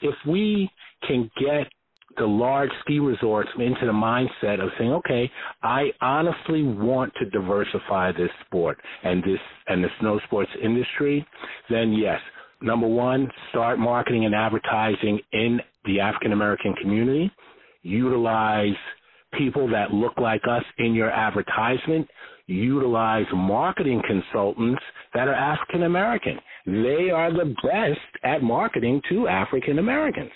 if we can get the large ski resorts into the mindset of saying, okay, I honestly want to diversify this sport and this and the snow sports industry, then yes, number one, start marketing and advertising in the African American community. Utilize people that look like us in your advertisement. Utilize marketing consultants that are African American. They are the best at marketing to African Americans.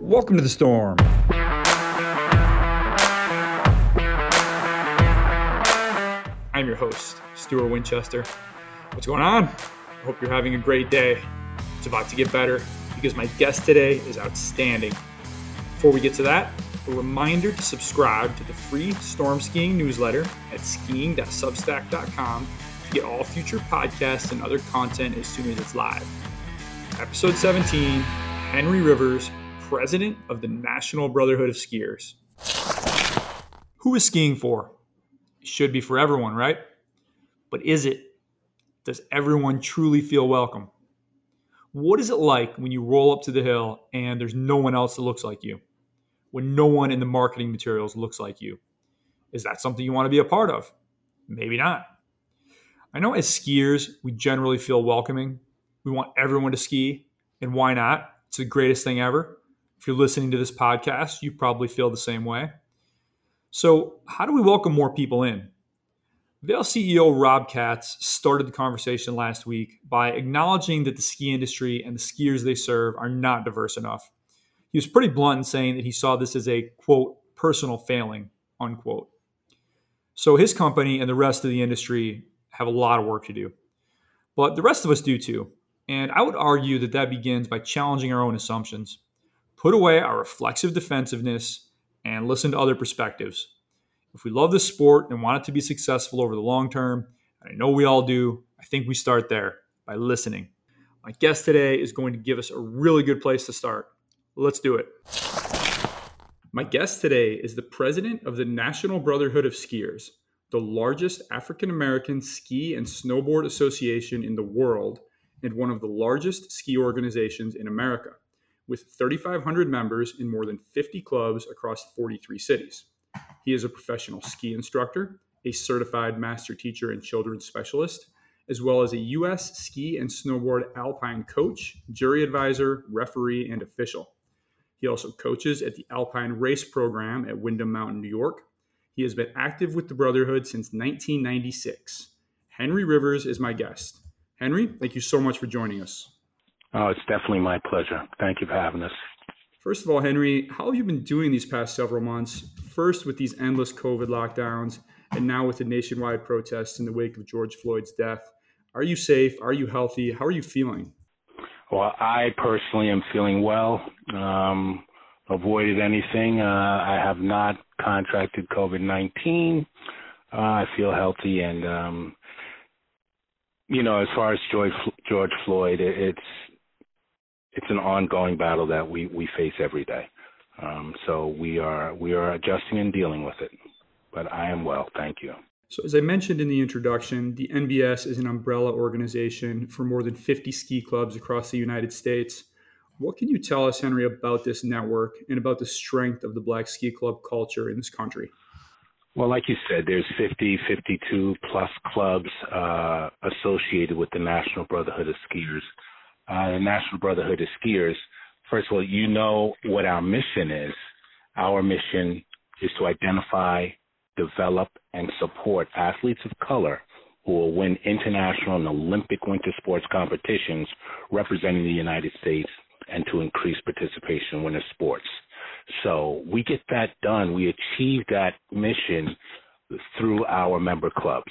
Welcome to the storm. I'm your host, Stuart Winchester. What's going on? I hope you're having a great day. It's about to get better because my guest today is outstanding. Before we get to that, a reminder to subscribe to the free storm skiing newsletter at skiing.substack.com to get all future podcasts and other content as soon as it's live. Episode 17 Henri Rivers, President of the National Brotherhood of Skiers. Who is skiing for? It should be for everyone, right? But is it? Does everyone truly feel welcome? What is it like when you roll up to the hill and there's no one else that looks like you? When no one in the marketing materials looks like you? Is that something you want to be a part of? Maybe not. I know as skiers, we generally feel welcoming. We want everyone to ski, and why not? It's the greatest thing ever. If you're listening to this podcast, you probably feel the same way. So, how do we welcome more people in? Vail CEO Rob Katz started the conversation last week by acknowledging that the ski industry and the skiers they serve are not diverse enough. He was pretty blunt in saying that he saw this as a quote personal failing unquote. So his company and the rest of the industry have a lot of work to do. But the rest of us do too. And I would argue that that begins by challenging our own assumptions. Put away our reflexive defensiveness and listen to other perspectives. If we love the sport and want it to be successful over the long term, and I know we all do, I think we start there by listening. My guest today is going to give us a really good place to start. Let's do it. My guest today is the president of the National Brotherhood of Skiers, the largest African American ski and snowboard association in the world, and one of the largest ski organizations in America with 3,500 members in more than 50 clubs across 43 cities. He is a professional ski instructor, a certified master teacher and children's specialist, as well as a U.S. ski and snowboard alpine coach, jury advisor, referee, and official. He also coaches at the Alpine Race Program at Windham Mountain, New York. He has been active with the Brotherhood since 1996. Henri Rivers is my guest. Henri, thank you so much for joining us. Oh, it's definitely my pleasure. Thank you for having us. First of all, Henri, how have you been doing these past several months? First with these endless COVID lockdowns, and now with the nationwide protests in the wake of George Floyd's death. Are you safe? Are you healthy? How are you feeling? Well, I personally am feeling well. Um, avoided anything. Uh, I have not contracted COVID 19. Uh, I feel healthy and um, you know, as far as George George Floyd, it's it's an ongoing battle that we we face every day. Um, so we are we are adjusting and dealing with it. But I am well, thank you. So as I mentioned in the introduction, the NBS is an umbrella organization for more than 50 ski clubs across the United States. What can you tell us, Henri, about this network and about the strength of the Black Ski Club culture in this country? Well, like you said, there's 50, 52 plus clubs uh, associated with the National Brotherhood of Skiers uh, the National Brotherhood of Skiers, first of all, you know what our mission is. Our mission is to identify, develop, and support athletes of color who will win international and Olympic winter sports competitions representing the United States and to increase participation in winter sports. So we get that done. We achieve that mission through our member clubs.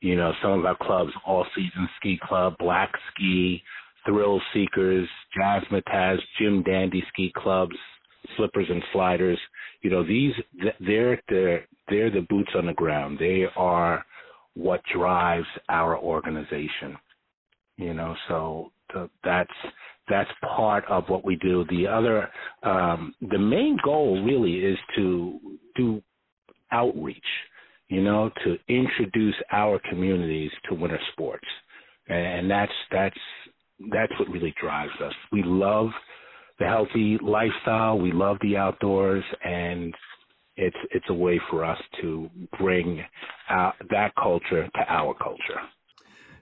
You know, some of our clubs, All Season Ski Club, Black Ski, thrill seekers, jazzmatazz, Jim Dandy ski clubs, slippers and sliders. You know, these they're the they're the boots on the ground. They are what drives our organization. You know, so the, that's that's part of what we do. The other, um, the main goal really is to do outreach. You know, to introduce our communities to winter sports, and that's that's that's what really drives us. We love the healthy lifestyle. We love the outdoors, and it's it's a way for us to bring uh, that culture to our culture.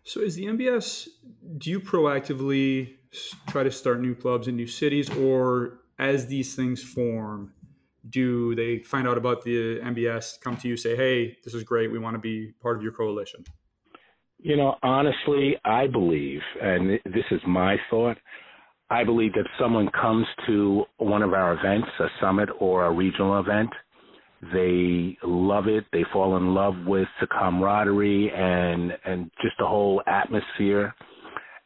So, is the NBS? Do you proactively try to start new clubs in new cities, or as these things form, do they find out about the NBS, come to you, say, "Hey, this is great. We want to be part of your coalition"? You know, honestly, I believe, and this is my thought. I believe that someone comes to one of our events, a summit or a regional event, they love it. They fall in love with the camaraderie and and just the whole atmosphere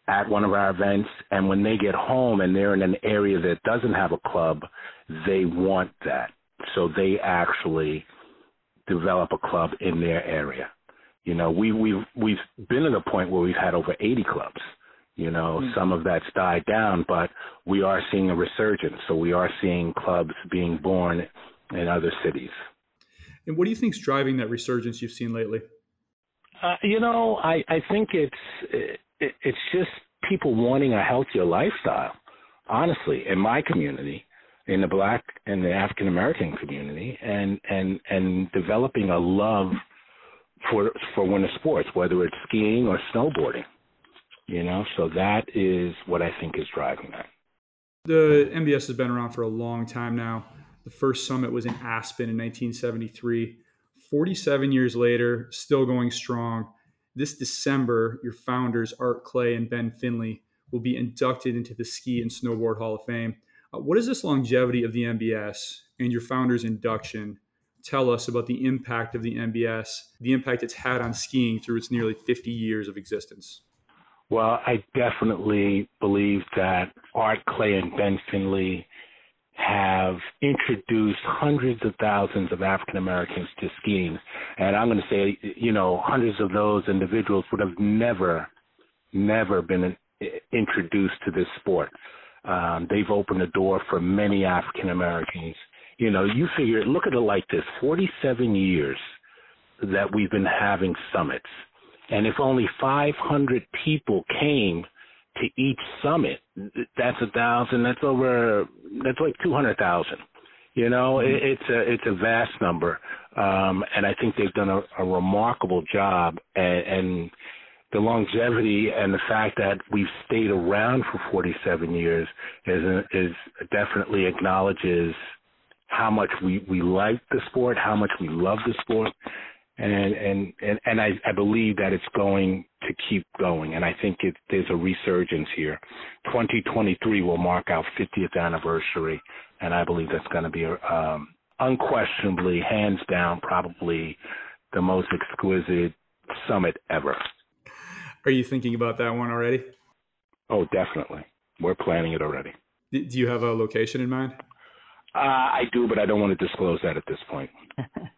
at one of our events. And when they get home and they're in an area that doesn't have a club, they want that. So they actually develop a club in their area. You know, we we've we've been at a point where we've had over 80 clubs. You know, mm-hmm. some of that's died down, but we are seeing a resurgence. So we are seeing clubs being born in other cities. And what do you think is driving that resurgence you've seen lately? Uh, you know, I, I think it's it, it's just people wanting a healthier lifestyle. Honestly, in my community, in the Black and the African American community, and and and developing a love for for winter sports, whether it's skiing or snowboarding. You know, so that is what I think is driving that. The NBS has been around for a long time now. The first summit was in Aspen in 1973. 47 years later, still going strong. This December, your founders, Art Clay and Ben Finley, will be inducted into the Ski and Snowboard Hall of Fame. Uh, what is this longevity of the NBS and your founders' induction tell us about the impact of the NBS, the impact it's had on skiing through its nearly 50 years of existence? Well, I definitely believe that Art Clay and Ben Finley have introduced hundreds of thousands of African Americans to skiing. And I'm going to say, you know, hundreds of those individuals would have never, never been introduced to this sport. Um, they've opened the door for many African Americans. You know, you figure, look at it like this 47 years that we've been having summits. And if only 500 people came to each summit, that's a thousand. That's over. That's like two hundred thousand. You know, mm-hmm. it, it's a it's a vast number, um, and I think they've done a, a remarkable job. And, and the longevity and the fact that we've stayed around for 47 years is is definitely acknowledges how much we we like the sport, how much we love the sport, and and and, and I, I believe that it's going to keep going, and I think it, there's a resurgence here. 2023 will mark our 50th anniversary, and I believe that's going to be um, unquestionably, hands down, probably the most exquisite summit ever. Are you thinking about that one already? Oh, definitely. We're planning it already. Do you have a location in mind? Uh, I do, but I don't want to disclose that at this point.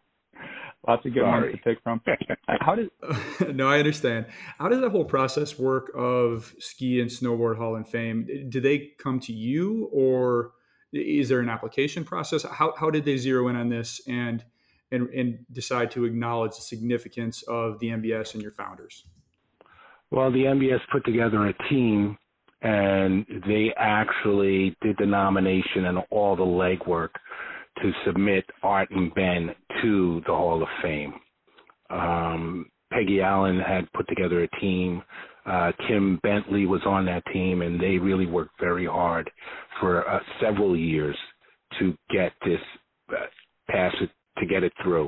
Lots of good Sorry. ones to pick from. Uh, how does? no, I understand. How does that whole process work of ski and snowboard Hall of Fame? Do they come to you, or is there an application process? How how did they zero in on this and and and decide to acknowledge the significance of the NBS and your founders? Well, the NBS put together a team and they actually did the nomination and all the legwork to submit Art and Ben to the Hall of Fame. Um, Peggy Allen had put together a team. Uh, Kim Bentley was on that team, and they really worked very hard for uh, several years to get this uh, pass it to get it through.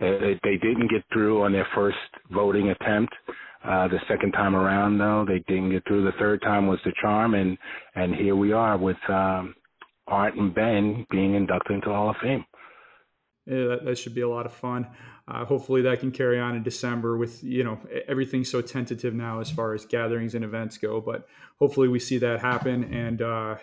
Uh, they didn't get through on their first voting attempt. Uh, the second time around, though, they didn't get through. The third time was the charm, and and here we are with um, Art and Ben being inducted into the Hall of Fame. Yeah, that, that should be a lot of fun. Uh, hopefully, that can carry on in December. With you know everything so tentative now as far as gatherings and events go, but hopefully we see that happen and uh,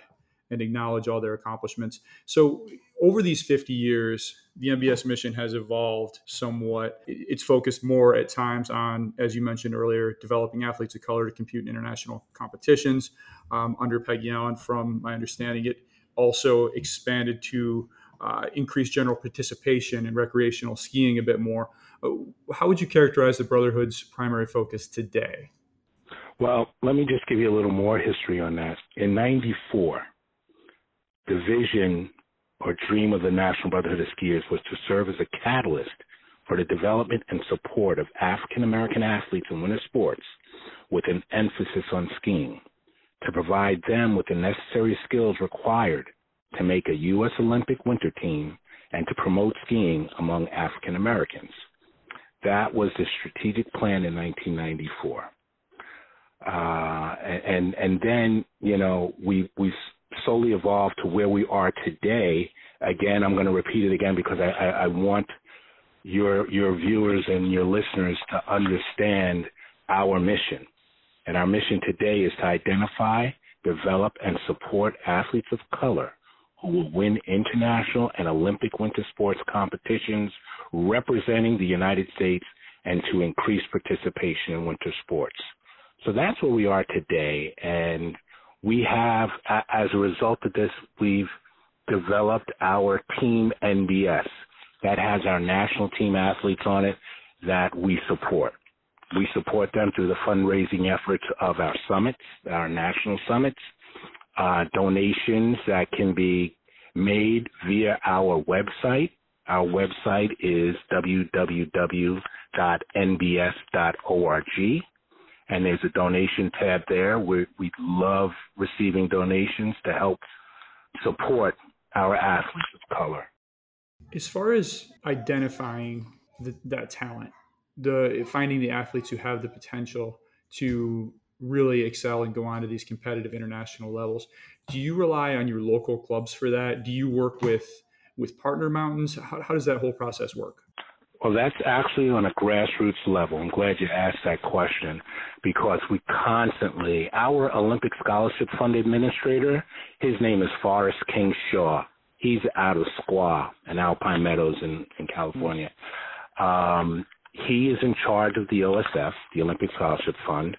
and acknowledge all their accomplishments. So over these 50 years, the NBS mission has evolved somewhat. It's focused more at times on, as you mentioned earlier, developing athletes of color to compete in international competitions. Um, under Peggy Allen, from my understanding, it also expanded to uh, increase general participation in recreational skiing a bit more. Uh, how would you characterize the Brotherhood's primary focus today? Well, let me just give you a little more history on that. In 94, the vision or dream of the National Brotherhood of Skiers was to serve as a catalyst for the development and support of African American athletes in winter sports with an emphasis on skiing, to provide them with the necessary skills required to make a U.S. Olympic winter team and to promote skiing among African Americans. That was the strategic plan in 1994. Uh, and and then you know we we slowly evolved to where we are today. Again, I'm going to repeat it again because I, I, I want your your viewers and your listeners to understand our mission. And our mission today is to identify, develop, and support athletes of color who will win international and Olympic winter sports competitions representing the United States and to increase participation in winter sports. So that's where we are today. And we have, as a result of this, we've developed our Team NBS that has our national team athletes on it that we support. We support them through the fundraising efforts of our summits, our national summits, uh, donations that can be made via our website. Our website is www.nbs.org, and there's a donation tab there. We we love receiving donations to help support our athletes of color. As far as identifying the, that talent, the finding the athletes who have the potential to really excel and go on to these competitive international levels. Do you rely on your local clubs for that? Do you work with with partner mountains? How, how does that whole process work? Well, that's actually on a grassroots level. I'm glad you asked that question because we constantly, our Olympic Scholarship Fund administrator, his name is Forrest King Shaw. He's out of Squaw and Alpine Meadows in, in California. Um, he is in charge of the OSF, the Olympic Scholarship Fund.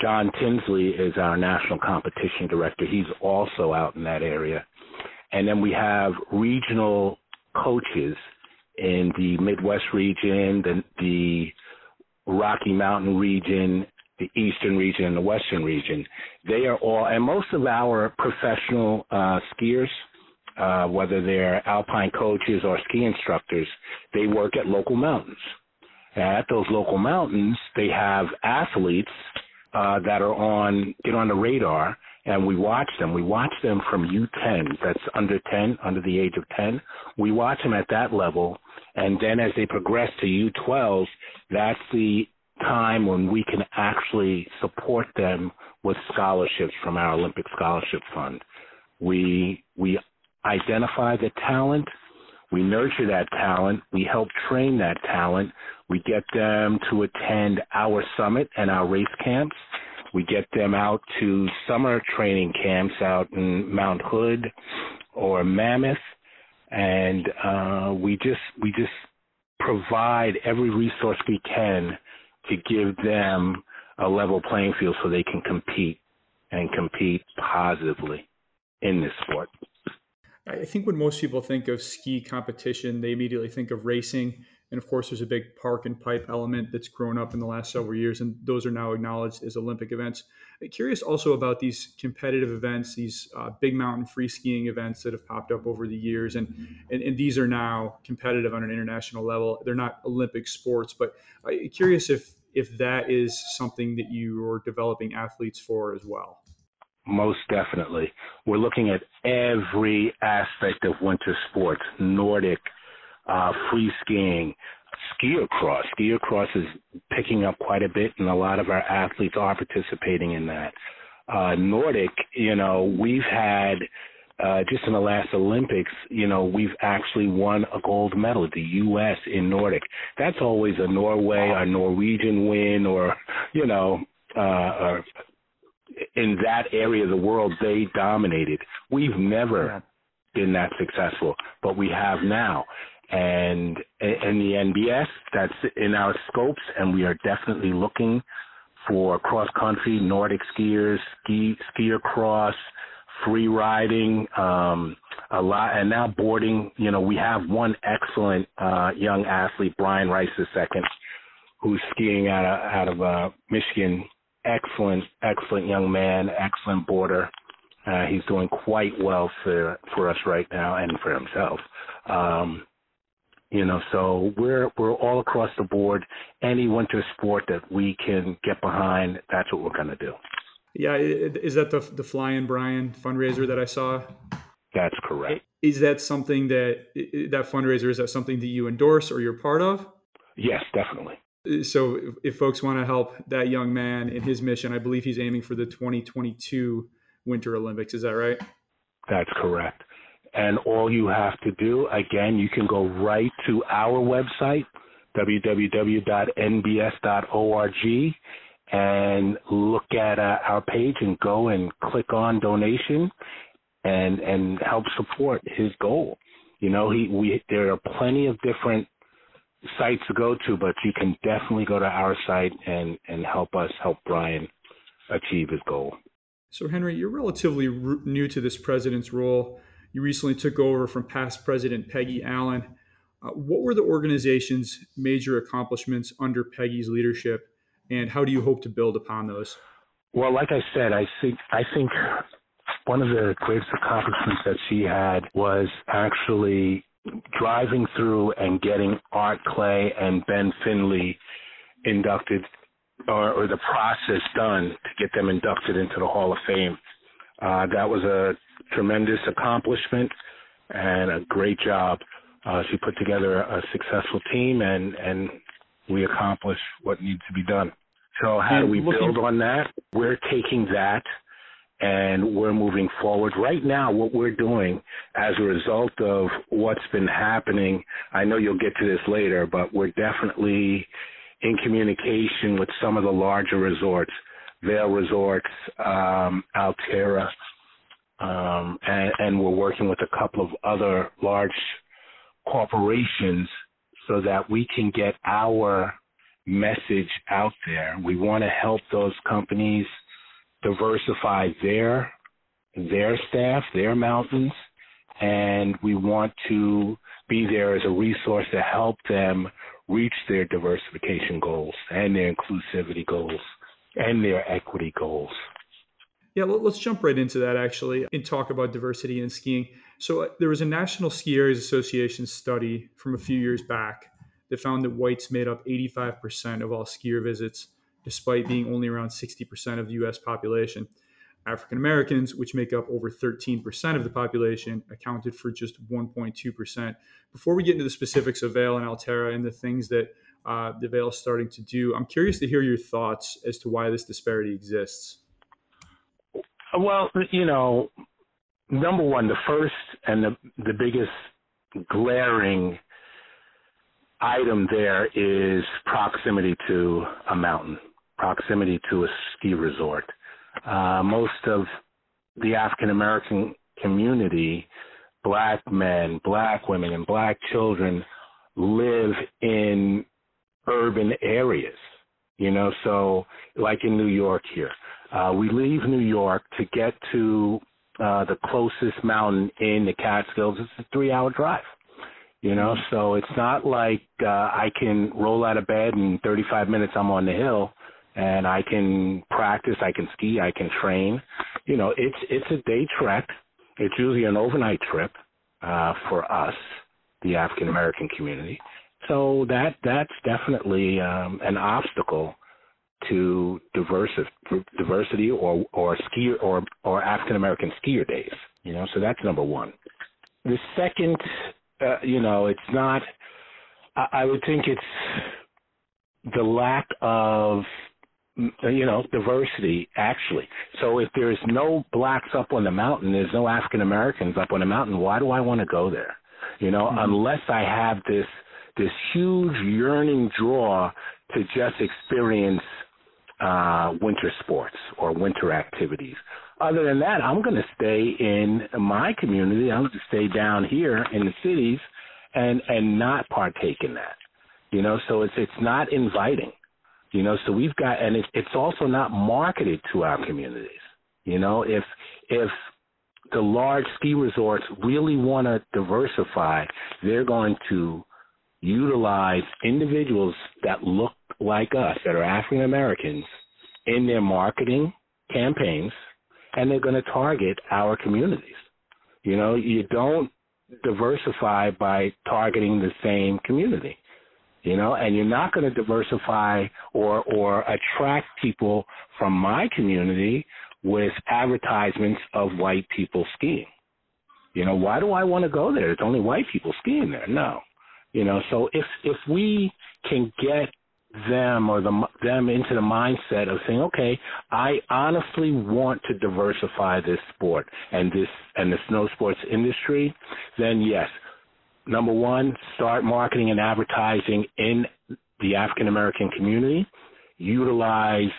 John Tinsley is our national competition director. He's also out in that area. And then we have regional coaches in the Midwest region, the, the Rocky Mountain region, the Eastern region, and the Western region. They are all, and most of our professional uh, skiers, uh, whether they're alpine coaches or ski instructors, they work at local mountains. At those local mountains, they have athletes uh, that are on get on the radar, and we watch them. We watch them from U10, that's under 10, under the age of 10. We watch them at that level, and then as they progress to U12, that's the time when we can actually support them with scholarships from our Olympic Scholarship Fund. We we identify the talent, we nurture that talent, we help train that talent, we get them to attend our summit and our race camps. We get them out to summer training camps out in Mount Hood or Mammoth, and uh, we just we just provide every resource we can to give them a level playing field so they can compete and compete positively in this sport. I think when most people think of ski competition, they immediately think of racing. And of course, there's a big park and pipe element that's grown up in the last several years, and those are now acknowledged as Olympic events. I'm curious also about these competitive events, these uh, big mountain free skiing events that have popped up over the years, and, and, and these are now competitive on an international level. They're not Olympic sports, but I'm curious if if that is something that you are developing athletes for as well. Most definitely. We're looking at every aspect of winter sports, Nordic, uh, free skiing, ski cross. Ski cross is picking up quite a bit, and a lot of our athletes are participating in that. Uh, Nordic, you know, we've had uh, just in the last Olympics, you know, we've actually won a gold medal, the U.S. in Nordic. That's always a Norway, a Norwegian win, or you know, uh, or in that area of the world, they dominated. We've never been that successful, but we have now and in the NBS, that's in our scopes, and we are definitely looking for cross country, Nordic skiers, ski skier cross, free riding, um, a lot, and now boarding. You know, we have one excellent uh, young athlete, Brian Rice II, who's skiing out of out of uh, Michigan excellent, excellent young man, excellent boarder. Uh, he's doing quite well for for us right now and for himself. Um, you know, so we're we're all across the board. Any winter sport that we can get behind, that's what we're going to do. Yeah, is that the the Flying Brian fundraiser that I saw? That's correct. Is that something that that fundraiser is that something that you endorse or you're part of? Yes, definitely. So, if, if folks want to help that young man in his mission, I believe he's aiming for the 2022 Winter Olympics. Is that right? That's correct. And all you have to do, again, you can go right to our website, www.nbs.org, and look at uh, our page and go and click on donation and and help support his goal. You know, he we there are plenty of different sites to go to, but you can definitely go to our site and and help us help Brian achieve his goal. So Henri, you're relatively new to this president's role. You recently took over from past President Peggy Allen. Uh, what were the organization's major accomplishments under Peggy's leadership, and how do you hope to build upon those? Well, like I said, I think I think one of the greatest accomplishments that she had was actually driving through and getting Art Clay and Ben Finley inducted, or, or the process done to get them inducted into the Hall of Fame. Uh, that was a tremendous accomplishment and a great job. Uh, she put together a successful team, and and we accomplished what needs to be done. So how do we build on that? We're taking that and we're moving forward. Right now, what we're doing as a result of what's been happening, I know you'll get to this later, but we're definitely in communication with some of the larger resorts, Vail Resorts, um, Alterra, um, and, and we're working with a couple of other large corporations so that we can get our message out there. We want to help those companies diversify their their staff, their mountains, and we want to be there as a resource to help them reach their diversification goals and their inclusivity goals and their equity goals. Yeah, let's jump right into that actually and talk about diversity in skiing. So, uh, there was a National Ski Areas Association study from a few years back that found that whites made up 85% of all skier visits, despite being only around 60% of the US population. African Americans, which make up over 13% of the population, accounted for just 1.2%. Before we get into the specifics of Vail and Alterra and the things that uh, is starting to do, I'm curious to hear your thoughts as to why this disparity exists. Well, you know, number one, the first and the the biggest glaring item there is proximity to a mountain, proximity to a ski resort. Uh, most of the African American community, black men, black women, and black children live in urban areas. You know, so like in New York here, uh, we leave New York to get to uh, the closest mountain in the Catskills. It's a three-hour drive. You know, so it's not like uh, I can roll out of bed and 35 minutes I'm on the hill and I can practice, I can ski, I can train. You know, it's it's a day trek. It's usually an overnight trip uh, for us, the African American community. So that that's definitely um, an obstacle to diversity, diversity or or skier or or African American skier days. You know, so that's number one. The second, uh, you know, it's not. I, I would think it's the lack of you know diversity actually so if there's no blacks up on the mountain there's no african americans up on the mountain why do i want to go there you know mm-hmm. unless i have this this huge yearning draw to just experience uh, winter sports or winter activities. Other than that, I'm going to stay in my community. I'm going to stay down here in the cities and and not partake in that. You know, so it's it's not inviting. You know, so we've got and it's it's also not marketed to our communities. You know, if if the large ski resorts really want to diversify, they're going to utilize individuals that look like us, that are African Americans, in their marketing campaigns and they're going to target our communities. You know, you don't diversify by targeting the same community. You know, and you're not going to diversify or or attract people from my community with advertisements of white people skiing. You know, why do I want to go there? It's only white people skiing there. No. You know, so if if we can get them or the them into the mindset of saying, okay, I honestly want to diversify this sport and this and the snow sports industry, then yes, number one, start marketing and advertising in the African American community. Utilize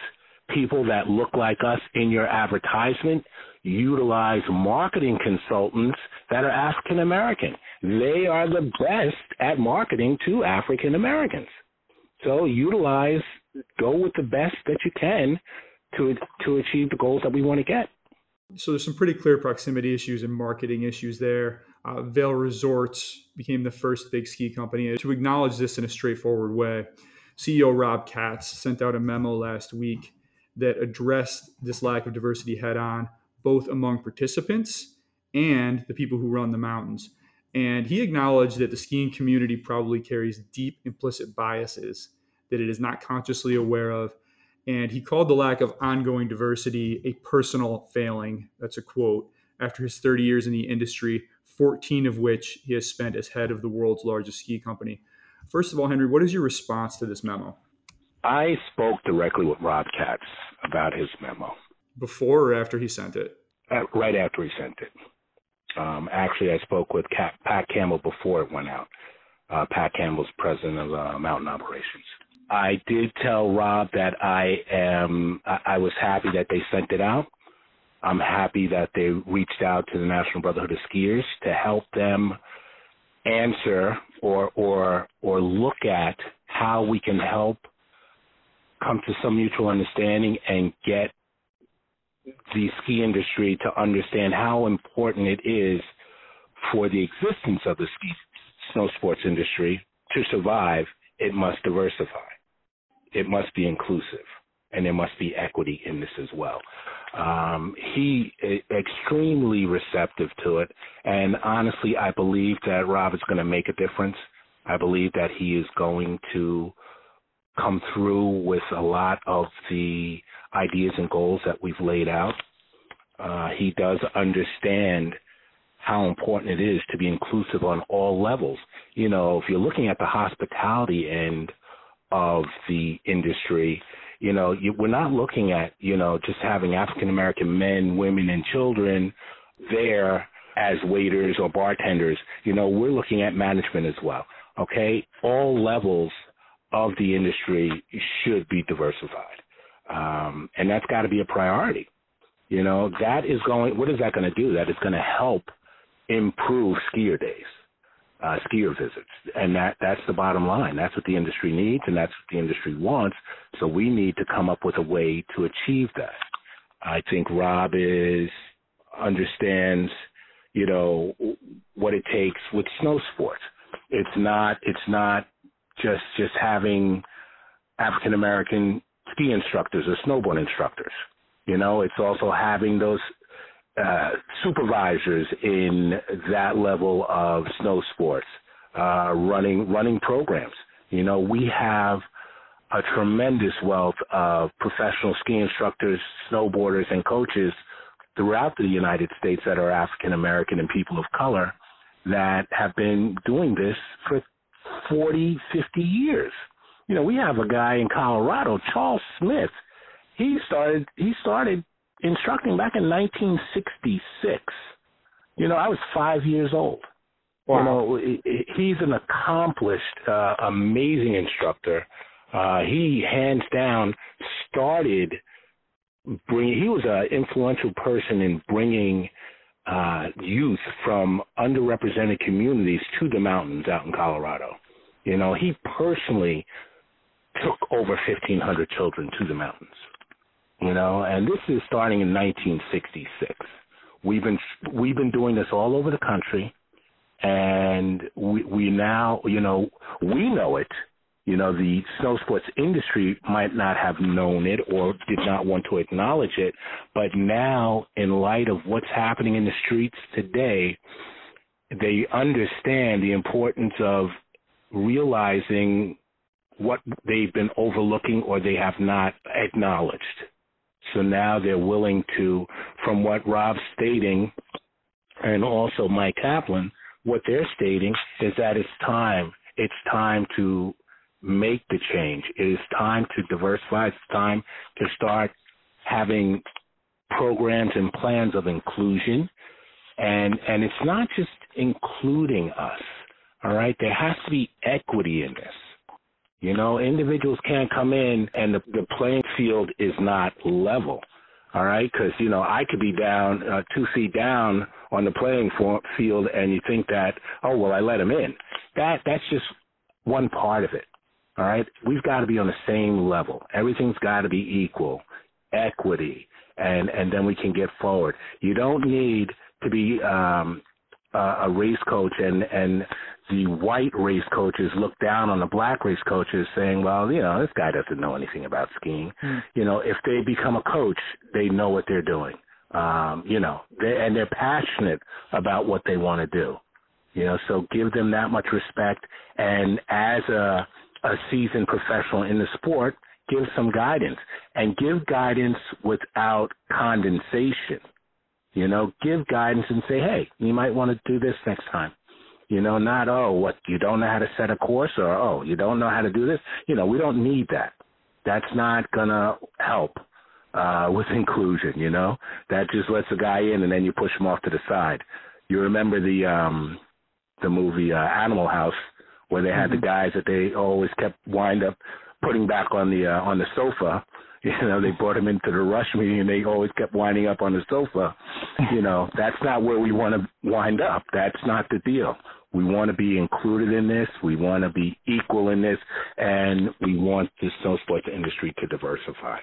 people that look like us in your advertisement. Utilize marketing consultants that are African American. They are the best at marketing to African Americans. So utilize, go with the best that you can to to achieve the goals that we want to get. So there's some pretty clear proximity issues and marketing issues there. Uh, Vail Resorts became the first big ski company to acknowledge this in a straightforward way. CEO Rob Katz sent out a memo last week that addressed this lack of diversity head on, both among participants and the people who run the mountains. And he acknowledged that the skiing community probably carries deep implicit biases that it is not consciously aware of. And he called the lack of ongoing diversity a personal failing. That's a quote. After his 30 years in the industry, 14 of which he has spent as head of the world's largest ski company. First of all, Henri, what is your response to this memo? I spoke directly with Rob Katz about his memo. Before or after he sent it? Right after he sent it. Um, actually, I spoke with Pat Campbell before it went out. Uh, Pat Campbell's president of uh, Mountain Operations. I did tell Rob that I am. I, I was happy that they sent it out. I'm happy that they reached out to the National Brotherhood of Skiers to help them answer or or or look at how we can help come to some mutual understanding and get the ski industry to understand how important it is for the existence of the ski snow sports industry to survive, it must diversify. It must be inclusive and there must be equity in this as well. Um, he is extremely receptive to it, and honestly, I believe that Rob is going to make a difference. I believe that he is going to come through with a lot of the ideas and goals that we've laid out. Uh, he does understand how important it is to be inclusive on all levels. You know, if you're looking at the hospitality end of the industry, you know, you, we're not looking at, you know, just having African American men, women, and children there as waiters or bartenders. You know, we're looking at management as well. Okay, all levels of the industry should be diversified um, and that's got to be a priority. You know, that is going. What is that going to do? That is going to help improve skier days, uh, skier visits, and that that's the bottom line. That's what the industry needs, and that's what the industry wants. So we need to come up with a way to achieve that. I think Rob is understands, you know, what it takes with snow sports. It's not. It's not just just having African American ski instructors or snowboard instructors. You know, it's also having those uh, supervisors in that level of snow sports, uh, running running programs. You know, we have a tremendous wealth of professional ski instructors, snowboarders, and coaches throughout the United States that are African American and people of color that have been doing this for 40, 50 years you know, we have a guy in Colorado, Charles Smith. He started he started instructing back in 1966. You know, I was five years old. Wow. You know, he's an accomplished, uh, amazing instructor. Uh, he hands down started bringing. He was an influential person in bringing uh, youth from underrepresented communities to the mountains out in Colorado. You know, he personally took over 1,500 children to the mountains. You know, and this is starting in 1966. We've been we've been doing this all over the country, and we we now you know we know it You know, the snow sports industry might not have known it or did not want to acknowledge it, but now, in light of what's happening in the streets today, they understand the importance of realizing what they've been overlooking or they have not acknowledged. So now they're willing to, from what Rob's stating, and also Mike Kaplan, what they're stating is that it's time. It's time to make the change. It is time to diversify. It's time to start having programs and plans of inclusion. And and it's not just including us. All right, there has to be equity in this. You know, individuals can't come in and the, the playing field is not level. All right, because you know I could be down uh, two feet down on the playing field, and you think that oh well I let him in. That that's just one part of it. All right, we've got to be on the same level. Everything's got to be equal, equity, and and then we can get forward. You don't need to be um, a race coach and and the white race coaches look down on the black race coaches saying, well, you know, this guy doesn't know anything about skiing. Mm. You know, if they become a coach, they know what they're doing. Um, you know, they, and they're passionate about what they want to do. You know, so give them that much respect. And as a, a seasoned professional in the sport, give some guidance and give guidance without condensation. You know, give guidance and say, hey, you might want to do this next time. You know, not oh, what you don't know how to set a course or oh, you don't know how to do this. You know, we don't need that. That's not gonna help uh with inclusion, you know? That just lets a guy in and then you push him off to the side. You remember the um the movie uh, Animal House where they had mm-hmm. the guys that they always kept wind up putting back on the uh, on the sofa you know, they brought him into the rush meeting and they always kept winding up on the sofa. You know, that's not where we want to wind up. That's not the deal. We want to be included in this. We want to be equal in this, and we want the snow sports industry to diversify.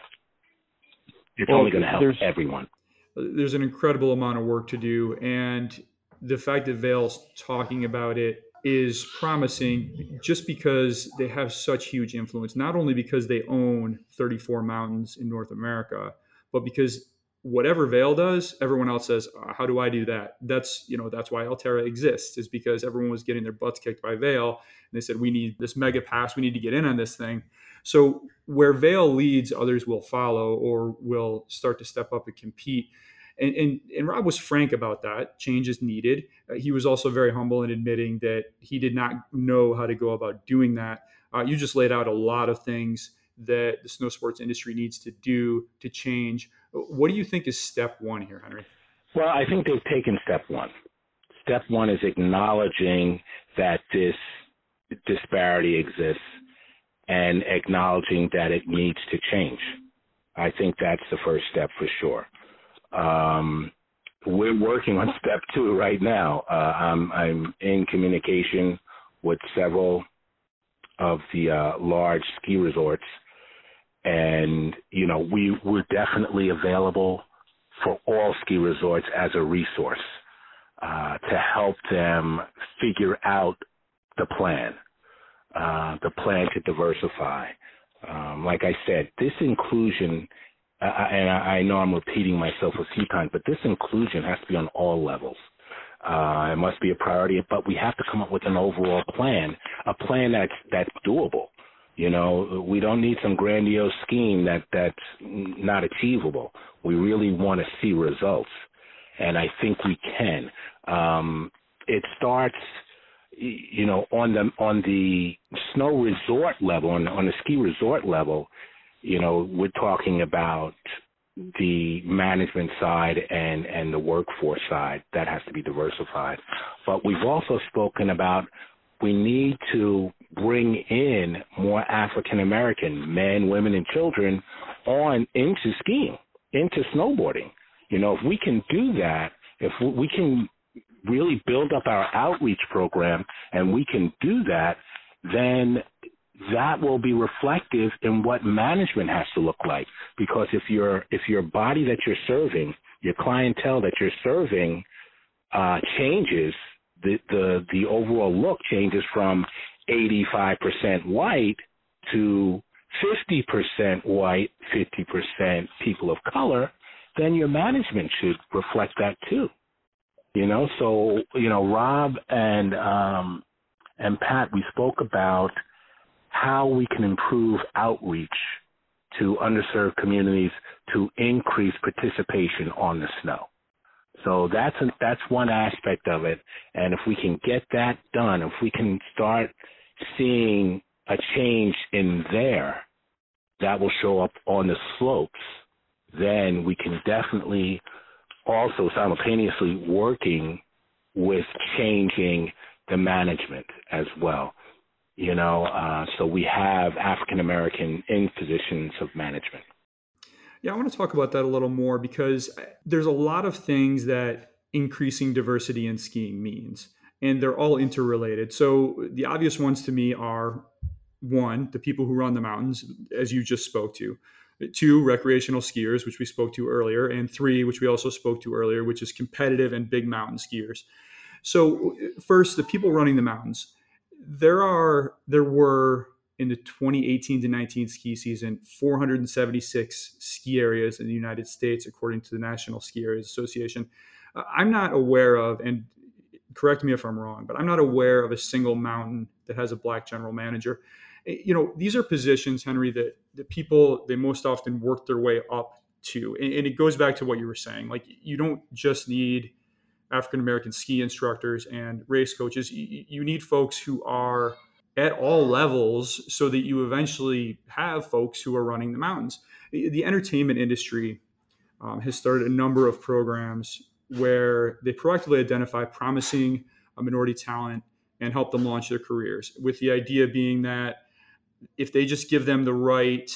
It's well, only going to help everyone. There's an incredible amount of work to do, and the fact that Vail's talking about it is promising just because they have such huge influence, not only because they own 34 mountains in North America, but because whatever Vail does, everyone else says, uh, "How do I do that?" That's you know that's why Alterra exists is because everyone was getting their butts kicked by Vail, and they said, "We need this mega pass. We need to get in on this thing." So where Vail leads, others will follow or will start to step up and compete. And, and, and Rob was frank about that. Change is needed. Uh, he was also very humble in admitting that he did not know how to go about doing that. Uh, you just laid out a lot of things that the snow sports industry needs to do to change. What do you think is step one here, Henri? Well, I think they've taken step one. Step one is acknowledging that this disparity exists and acknowledging that it needs to change. I think that's the first step for sure. Um, we're working on step two right now. Uh, I'm, I'm in communication with several of the uh, large ski resorts, and you know we we're definitely available for all ski resorts as a resource uh, to help them figure out the plan, uh, the plan to diversify. Um, like I said, this inclusion uh, and I, I know I'm repeating myself a few times, but this inclusion has to be on all levels. Uh, it must be a priority, but we have to come up with an overall plan, a plan that's that's doable. You know, we don't need some grandiose scheme that that's not achievable. We really want to see results, and I think we can. Um, it starts, you know, on the on the snow resort level, on, on the ski resort level you know, we're talking about the management side and and the workforce side that has to be diversified. But we've also spoken about we need to bring in more African American men, women, and children on into skiing, into snowboarding. You know, if we can do that, if we can really build up our outreach program and we can do that, then that will be reflective in what management has to look like. Because if your if your body that you're serving, your clientele that you're serving, uh, changes, the the the overall look changes from 85% white to 50% white, 50% people of color, then your management should reflect that too. You know, so you know, Rob and um, and Pat, we spoke about how we can improve outreach to underserved communities to increase participation on the snow. So that's that's one aspect of it, and if we can get that done, if we can start seeing a change in there, that will show up on the slopes. Then we can definitely also simultaneously working with changing the management as well. You know, uh, so we have African American in positions of management. Yeah, I want to talk about that a little more because uh, there's a lot of things that increasing diversity in skiing means, and they're all interrelated. So the obvious ones to me are one, the people who run the mountains, as you just spoke to. Two recreational skiers which we spoke to earlier and three which we also spoke to earlier which is competitive and big mountain skiers. So uh, first the people running the mountains. There are there were in the 2018 to 19 ski season 476 ski areas in the united states according to the national ski areas association. Uh, i'm not aware of and correct me if i'm wrong but i'm not aware of a single mountain that has a black general manager. You know these are positions Henri that the people they most often work their way up to. And, and it goes back to what you were saying like you don't just need african american ski instructors and race coaches. You, you need folks who are at all levels so that you eventually have folks who are running the mountains the entertainment industry um, has started a number of programs where they proactively identify promising minority talent and help them launch their careers with the idea being that if they just give them the right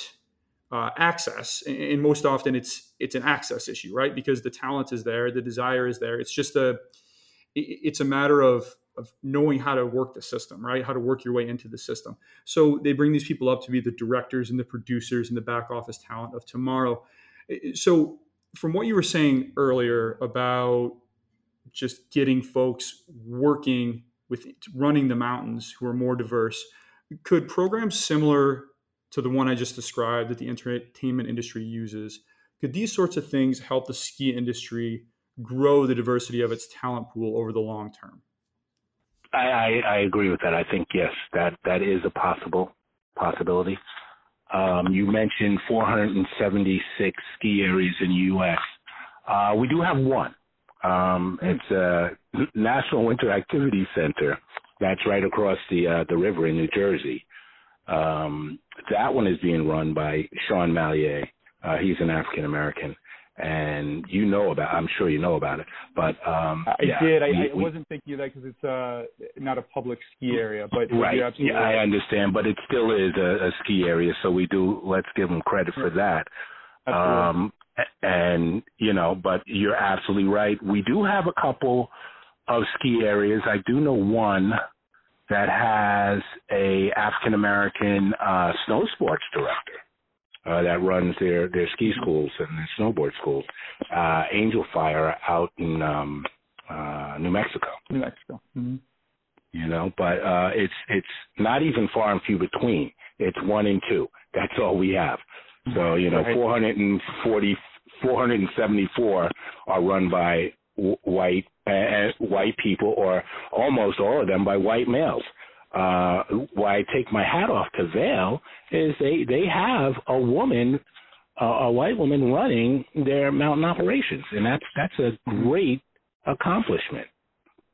uh, access, and most often it's it's an access issue, right? Because the talent is there, the desire is there. It's just a it's a matter of of knowing how to work the system, right? How to work your way into the system. So they bring these people up to be the directors and the producers and the back office talent of tomorrow. So from what you were saying earlier about just getting folks working with running the mountains who are more diverse could programs similar to the one I just described that the entertainment industry uses, could these sorts of things help the ski industry grow the diversity of its talent pool over the long term? I, I, I agree with that. I think yes, that that is a possible possibility. Um, you mentioned 476 ski areas in the U.S. Uh, we do have one. Um, it's a National Winter Activity Center that's right across the uh, the river in New Jersey. Um, that one is being run by Sean Mallier. Uh, he's an African American, and you know about. I'm sure you know about it. But um, I yeah, did. I, we, I wasn't thinking of that because it's uh, not a public ski area. But right. Yeah, right. I understand. But it still is a, a ski area, so we do. Let's give them credit for that. Um, and you know, but you're absolutely right. We do have a couple of ski areas. I do know one that has a African American uh, snow sports director uh, that runs their their ski schools and their snowboard schools. Uh, Angel Fire out in um, uh, New Mexico. New Mexico. Mm-hmm. You know, but uh, it's it's not even far and few between. It's one and two. That's all we have. So you know, right. 440, 474 are run by white uh, white people, or almost all of them by white males. Uh, why I take my hat off to Vail is they they have a woman, uh, a white woman running their mountain operations, and that's that's a great accomplishment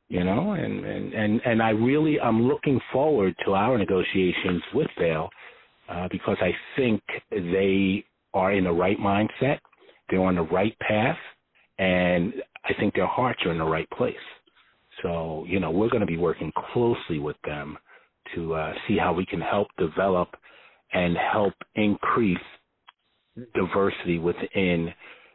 you know and and and and i really i'm looking forward to our negotiations with Vail uh, because i think they are in the right mindset. They're on the right path. And I think their hearts are in the right place. So, you know, we're going to be working closely with them to uh, see how we can help develop and help increase diversity within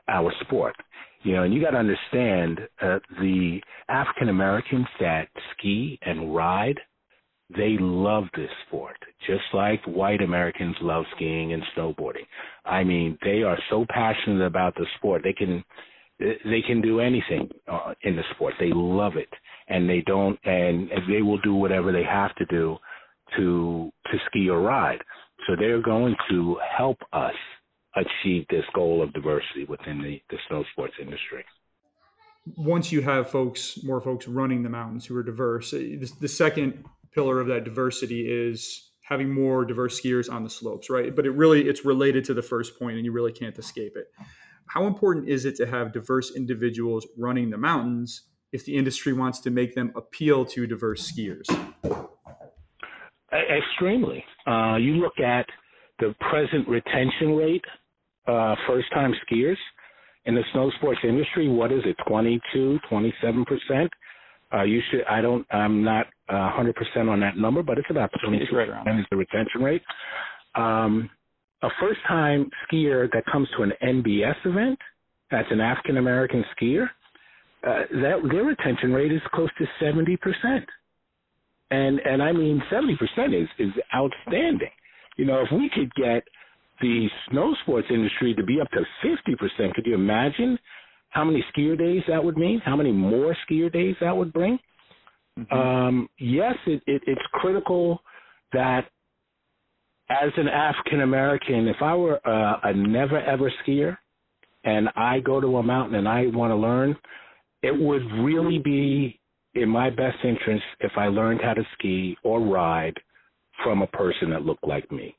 our sport. You know, and you got to understand uh, the African Americans that ski and ride, they love this sport, just like white Americans love skiing and snowboarding. I mean, they are so passionate about the sport. They can they can do anything uh, in the sport. They love it, and they don't, and they will do whatever they have to do to to ski or ride. So they're going to help us achieve this goal of diversity within the, the snow sports industry. Once you have folks, more folks running the mountains who are diverse, eh, the, the second pillar of that diversity is having more diverse skiers on the slopes, right? But it really it's related to the first point, and you really can't escape it. How important is it to have diverse individuals running the mountains if the industry wants to make them appeal to diverse skiers? Extremely. Uh, you look at the present retention rate, uh, first time skiers in the snow sports industry. What is it, 22, 27 percent? Uh, you should. I don't. I'm not uh, 100 percent on that number, but it's about 22 percent is the retention rate. Um, a first time skier that comes to an NBS event, that's an African American skier, uh, that their retention rate is close to 70 percent and and I mean seventy percent is is outstanding. You know, if we could get the snow sports industry to be up to fifty percent, could you imagine how many skier days that would mean? How many more skier days that would bring? Mm-hmm. Um, yes, it, it, it's critical that as an African American, if I were a, a never ever skier and I go to a mountain and I want to learn, it would really be in my best interest if I learned how to ski or ride from a person that looked like me.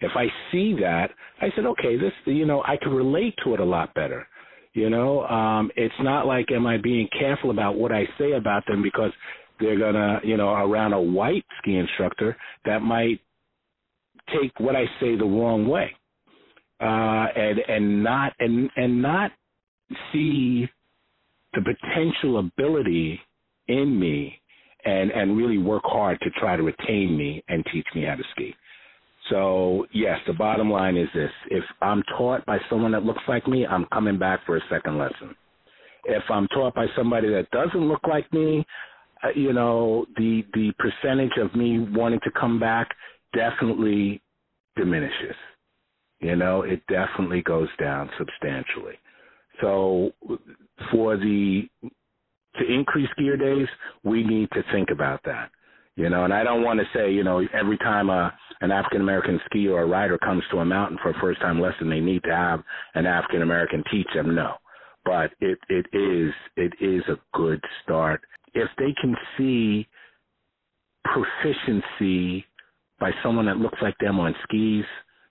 If I see that, I said, okay, this, you know, I can relate to it a lot better. You know, um, it's not like am I being careful about what I say about them because they're gonna, you know, around a white ski instructor that might take what I say the wrong way, uh, and and not and and not see the potential ability in me and and really work hard to try to retain me and teach me how to ski. So yes, the bottom line is this: if I'm taught by someone that looks like me, I'm coming back for a second lesson. If I'm taught by somebody that doesn't look like me, uh, you know, the the percentage of me wanting to come back definitely diminishes. You know, it definitely goes down substantially. So for the to increase skier days, we need to think about that. You know, and I don't want to say, you know, every time a an African American skier or rider comes to a mountain for a first time lesson, they need to have an African American teach them. No, but it it is it is a good start if they can see proficiency by someone that looks like them on skis.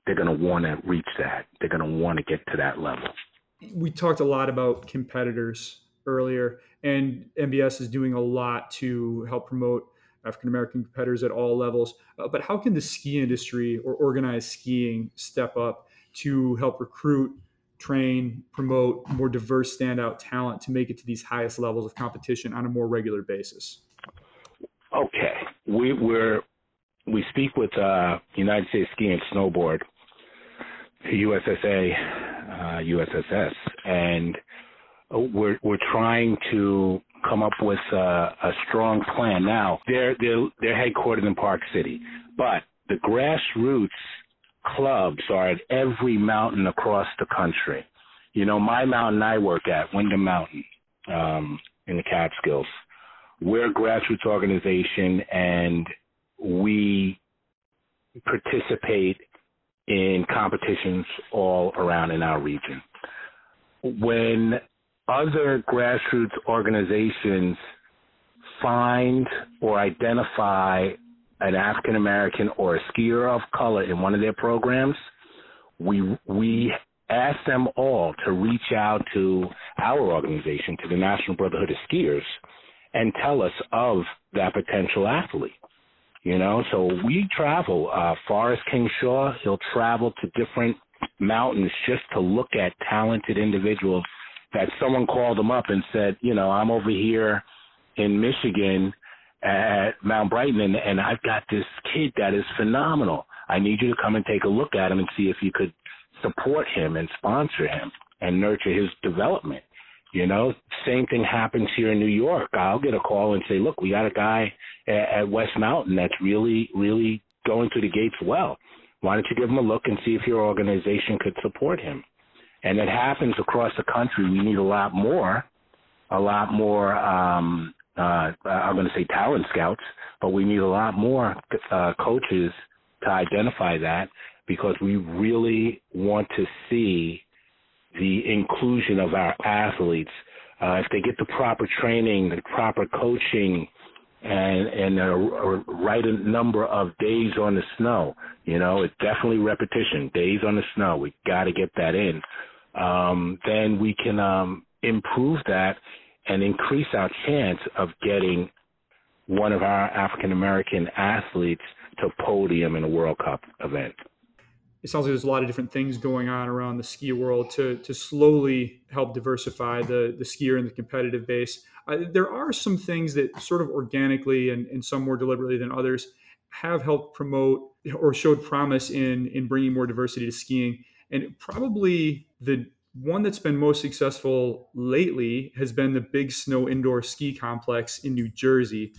They're going to want to reach that. They're going to want to get to that level. We talked a lot about competitors earlier, and NBS is doing a lot to help promote African American competitors at all levels. Uh, but how can the ski industry or organized skiing step up to help recruit, train, promote more diverse standout talent to make it to these highest levels of competition on a more regular basis? Okay, we we're we speak with uh, United States Ski and Snowboard, USSA, uh, USSS, and we're we're trying to come up with a, a strong plan. Now they're they're they're headquartered in Park City, but the grassroots clubs are at every mountain across the country. You know, my mountain I work at, Windham Mountain, um, in the Catskills. We're a grassroots organization and we participate in competitions all around in our region. When other grassroots organizations find or identify an African American or a skier of color in one of their programs, we we ask them all to reach out to our organization, to the National Brotherhood of Skiers, and tell us of that potential athlete. You know, so we travel. Uh, Forrest King Shaw, he'll travel to different mountains just to look at talented individuals that someone called him up and said, you know, I'm over here in Michigan at Mount Brighton and, and I've got this kid that is phenomenal. I need you to come and take a look at him and see if you could support him and sponsor him and nurture his development. You know, same thing happens here in New York. I'll get a call and say, look, we got a guy at, West Mountain that's really, really going through the gates well. Why don't you give him a look and see if your organization could support him? and it happens across the country. We need a lot more, a lot more um, uh, I'm going to say talent scouts, but we need a lot more uh, coaches to identify that because we really want to see the inclusion of our athletes. Uh, if they get the proper training, the proper coaching, and and a, a right number of days on the snow, you know, it's definitely repetition. Days on the snow, we got to get that in. Um, then we can um, improve that and increase our chance of getting one of our African American athletes to podium in a World Cup event. It sounds like there's a lot of different things going on around the ski world to to slowly help diversify the the skier and the competitive base. There are some things that sort of organically and, and some more deliberately than others have helped promote or showed promise in in bringing more diversity to skiing. And probably the one that's been most successful lately has been the Big Snow Indoor Ski Complex in New Jersey.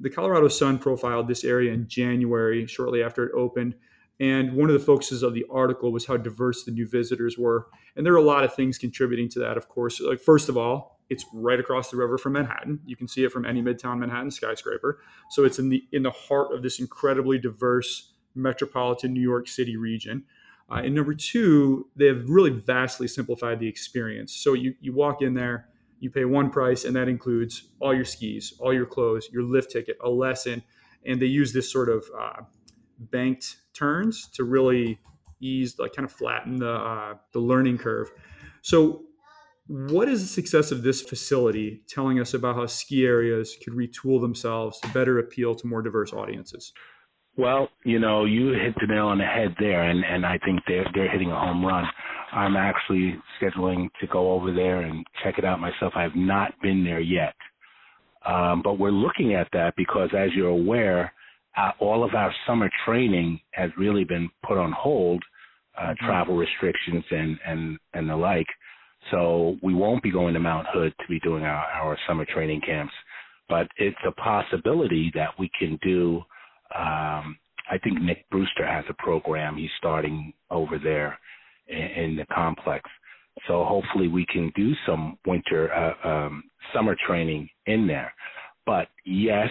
The Colorado Sun profiled this area in January, shortly after it opened. And one of the focuses of the article was how diverse the new visitors were. And there are a lot of things contributing to that, of course. Like, first of all, it's right across the river from Manhattan. You can see it from any Midtown Manhattan skyscraper. So it's in the in the heart of this incredibly diverse metropolitan New York City region. Uh, and number two, they have really vastly simplified the experience. So you, you walk in there, you pay one price, and that includes all your skis, all your clothes, your lift ticket, a lesson. And they use this sort of uh, banked turns to really ease, like kind of flatten the, uh, the learning curve. So, what is the success of this facility telling us about how ski areas could retool themselves to better appeal to more diverse audiences? Well, you know, you hit the nail on the head there, and and I think they're they're hitting a home run. I'm actually scheduling to go over there and check it out myself. I have not been there yet, um, but we're looking at that because, as you're aware, uh, all of our summer training has really been put on hold, uh, mm-hmm. travel restrictions and and and the like. So we won't be going to Mount Hood to be doing our, our summer training camps, but it's a possibility that we can do um, I think Nick Brewster has a program he's starting over there in, in the complex. So hopefully we can do some winter, uh, um, summer training in there. But yes,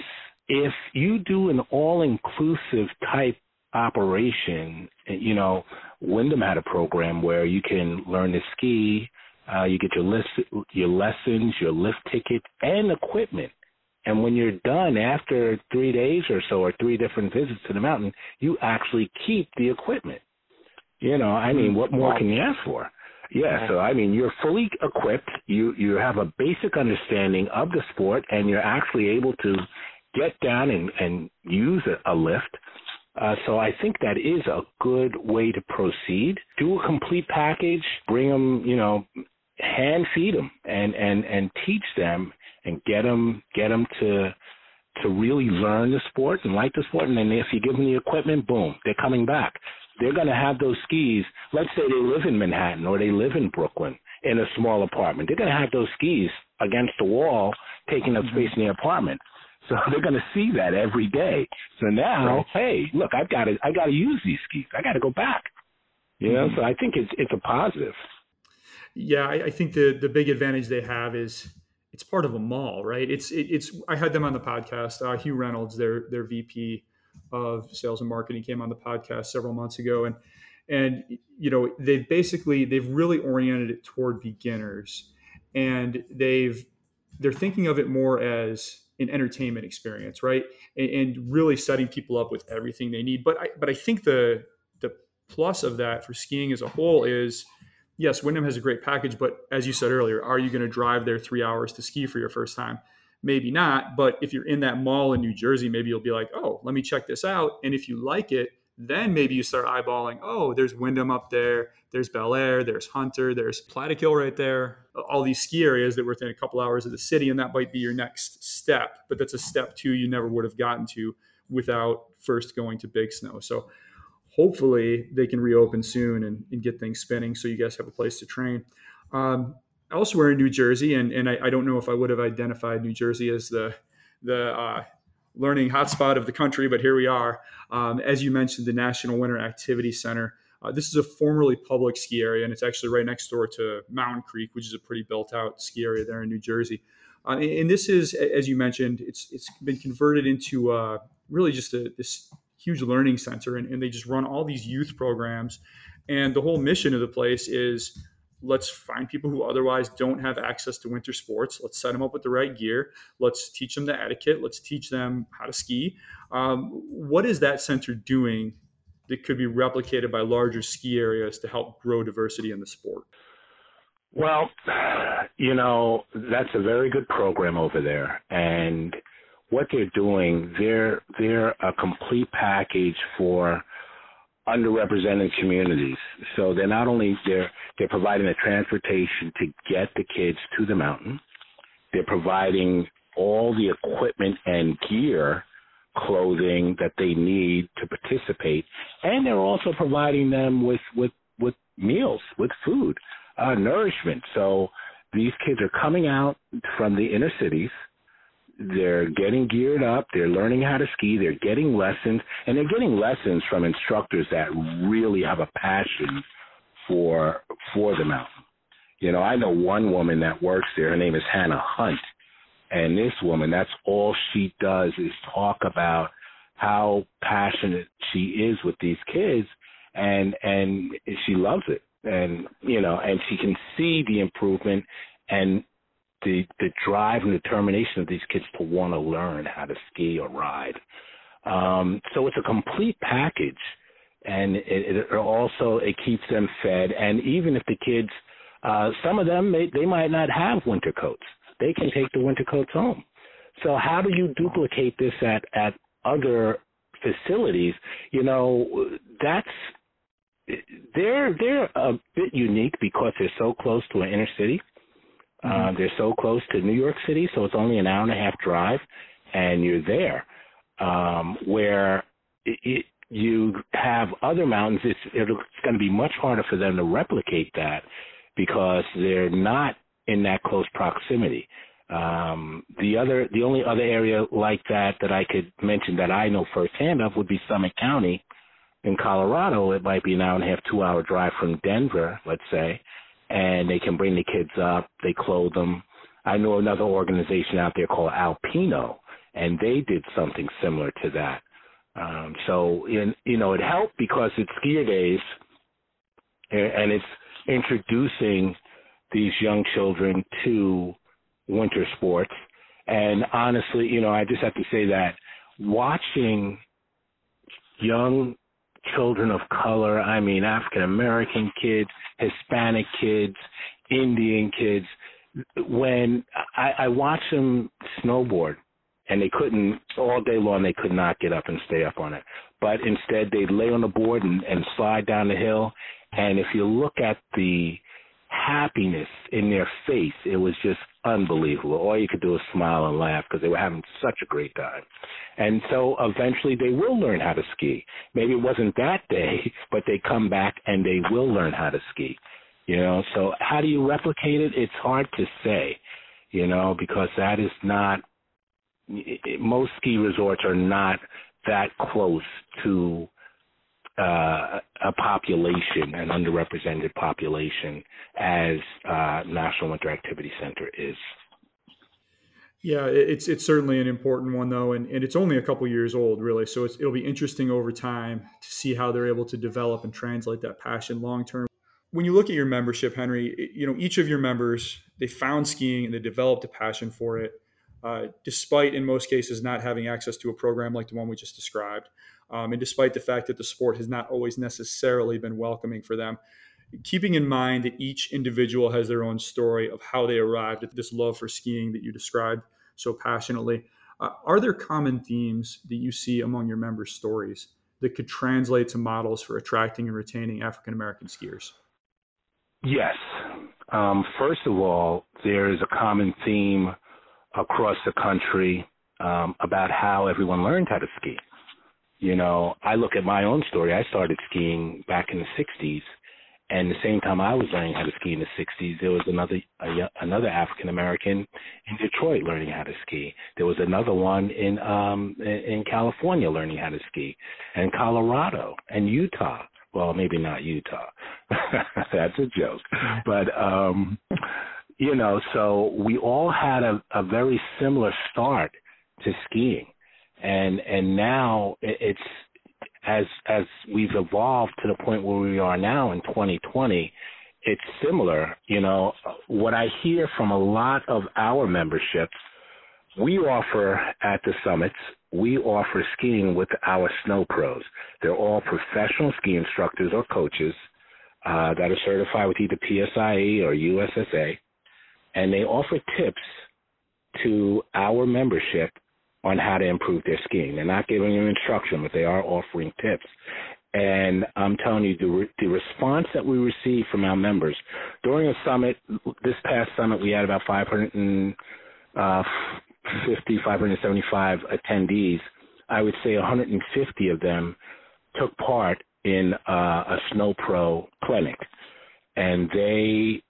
if you do an all-inclusive type operation, you know, Windham had a program where you can learn to ski, uh, you get your list, your lessons, your lift ticket, and equipment and when you're done after three days or so, or three different visits to the mountain, you actually keep the equipment. You know, I mean, what more can you ask for? Yeah, so I mean, you're fully equipped. You you have a basic understanding of the sport, and you're actually able to get down and and use a, a lift. Uh, so I think that is a good way to proceed. Do a complete package. Bring them, you know, hand feed them and and and teach them and get them get them to to really learn the sport and like the sport. And then if you give them the equipment, boom, they're coming back. They're going to have those skis. Let's say they live in Manhattan or they live in Brooklyn in a small apartment. They're going to have those skis against the wall, taking up space in the apartment. So they're going to see that every day. So now, right. hey, look, I've got to, I got to use these skis. I got to go back. You know, mm-hmm. so I think it's it's a positive. Yeah, I, I think the the big advantage they have is it's part of a mall, right? It's it, it's. I had them on the podcast. Uh, Hugh Reynolds, their their VP of sales and marketing, came on the podcast several months ago, and and you know they've basically they've really oriented it toward beginners, and they've they're thinking of it more as an entertainment experience, right? And, and really setting people up with everything they need. But I but I think the the plus of that for skiing as a whole is yes, Windham has a great package, but as you said earlier, are you going to drive there three hours to ski for your first time? Maybe not. But if you're in that mall in New Jersey, maybe you'll be like, oh, let me check this out. And if you like it, then maybe you start eyeballing, oh, there's Windham up there, there's Belleayre there's Hunter, there's Plattekill right there, all these ski areas that were within a couple hours of the city, and that might be your next step. But that's a step two you never would have gotten to without first going to Big Snow. So hopefully they can reopen soon and, and, get things spinning so you guys have a place to train. Um, elsewhere in New Jersey, and, and I, I, don't know if I would have identified New Jersey as the, the uh, learning hotspot of the country, but here we are. Um, as you mentioned, the National Winter Activity Center. Uh, this is a formerly public ski area, and it's actually right next door to Mountain Creek, which is a pretty built out ski area there in New Jersey. Uh, and this is, as you mentioned, it's it's been converted into uh, really just a, this huge learning center, and, and they just run all these youth programs. And the whole mission of the place is let's find people who otherwise don't have access to winter sports. Let's set them up with the right gear. Let's teach them the etiquette. Let's teach them how to ski. Um, what is that center doing that could be replicated by larger ski areas to help grow diversity in the sport? Well, you know, that's a very good program over there. And what they're doing, they're they're a complete package for underrepresented communities. So they're not only they're they're providing the transportation to get the kids to the mountain. They're providing all the equipment and gear, clothing that they need to participate, and they're also providing them with with with meals, with food, uh, nourishment. So these kids are coming out from the inner cities they're getting geared up, they're learning how to ski, they're getting lessons, and they're getting lessons from instructors that really have a passion for for the mountain. You know, I know one woman that works there. Her name is Hannah Hunt, and this woman, that's all she does is talk about how passionate she is with these kids, and and she loves it, and you know, and she can see the improvement, and the the drive and determination of these kids to want to learn how to ski or ride. Um, so it's a complete package, and it, it also it keeps them fed. And even if the kids, uh, some of them they, they might not have winter coats, they can take the winter coats home. So how do you duplicate this at at other facilities? You know, that's they're they're a bit unique because they're so close to an inner city. Mm-hmm. Uh, they're so close to New York City, so it's only an hour and a half drive, and you're there. Um, where it, it, you have other mountains, it's, it's going to be much harder for them to replicate that because they're not in that close proximity. Um, the other, the only other area like that that I could mention that I know firsthand of would be Summit County in Colorado. It might be an hour and a half, two hour drive from Denver, let's say and they can bring the kids up. They clothe them. I know another organization out there called Alpino, and they did something similar to that. Um, so, in, you know, it helped because it's skier days, and it's introducing these young children to winter sports. And honestly, you know, I just have to say that watching young children of color, I mean African American kids, Hispanic kids, Indian kids. When I, I watched them snowboard, and they couldn't all day long. They could not get up and stay up on it, but instead they'd lay on the board and, and slide down the hill. And if you look at the happiness in their face, it was just unbelievable. All you could do was smile and laugh because they were having such a great time. And so eventually they will learn how to ski. Maybe it wasn't that day, but they come back and they will learn how to ski. You know, so how do you replicate it? It's hard to say, you know, because that is not most ski resorts are not that close to uh, a population, an underrepresented population, as uh, National Winter Activity Center is. Yeah, it's it's certainly an important one though, and, and it's only a couple years old, really. So it'll be interesting over time to see how they're able to develop and translate that passion long term. When you look at your membership, Henri, you know each of your members they found skiing and they developed a passion for it, uh, despite in most cases not having access to a program like the one we just described, um, and despite the fact that the sport has not always necessarily been welcoming for them keeping in mind that each individual has their own story of how they arrived at this love for skiing that you described so passionately. Uh, are there common themes that you see among your members' stories that could translate to models for attracting and retaining African American skiers? Yes. Um, first of all, there is a common theme across the country um, about how everyone learned how to ski. You know, I look at my own story. I started skiing back in the 60s and the same time I was learning how to ski in the 60s, there was another a, another African American in Detroit learning how to ski. There was another one in um in California learning how to ski, and Colorado and Utah. Well, maybe not Utah. That's a joke. But um you know, so we all had a, a very similar start to skiing, and and now it's as as we've evolved to the point where we are now in 2020 it's similar you know. What i hear from a lot of our memberships we offer at the summits we offer skiing with our snow pros. They're all professional ski instructors or coaches uh, that are certified with either PSIA or ussa and they offer tips to our membership on how to improve their skiing. They're not giving them instruction, but they are offering tips. And I'm telling you, the, re- the response that we received from our members during a summit, this past summit, we had about 550, 575 attendees. I would say 150 of them took part in uh, a Snow Pro clinic, and they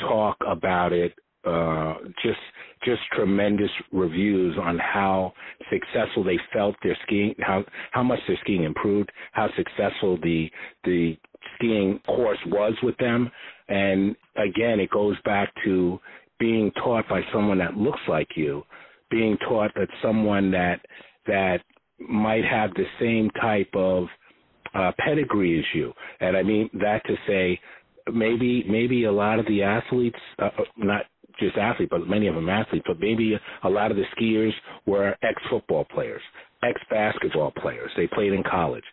talk about it uh, just just tremendous reviews on how successful they felt their skiing, how how much their skiing improved, how successful the the skiing course was with them, and again, it goes back to being taught by someone that looks like you, being taught that someone that that might have the same type of uh, pedigree as you, and I mean that to say maybe maybe a lot of the athletes, uh, not just athletes, but many of them athletes, but maybe a lot of the skiers were ex football players, ex basketball players. They played in college.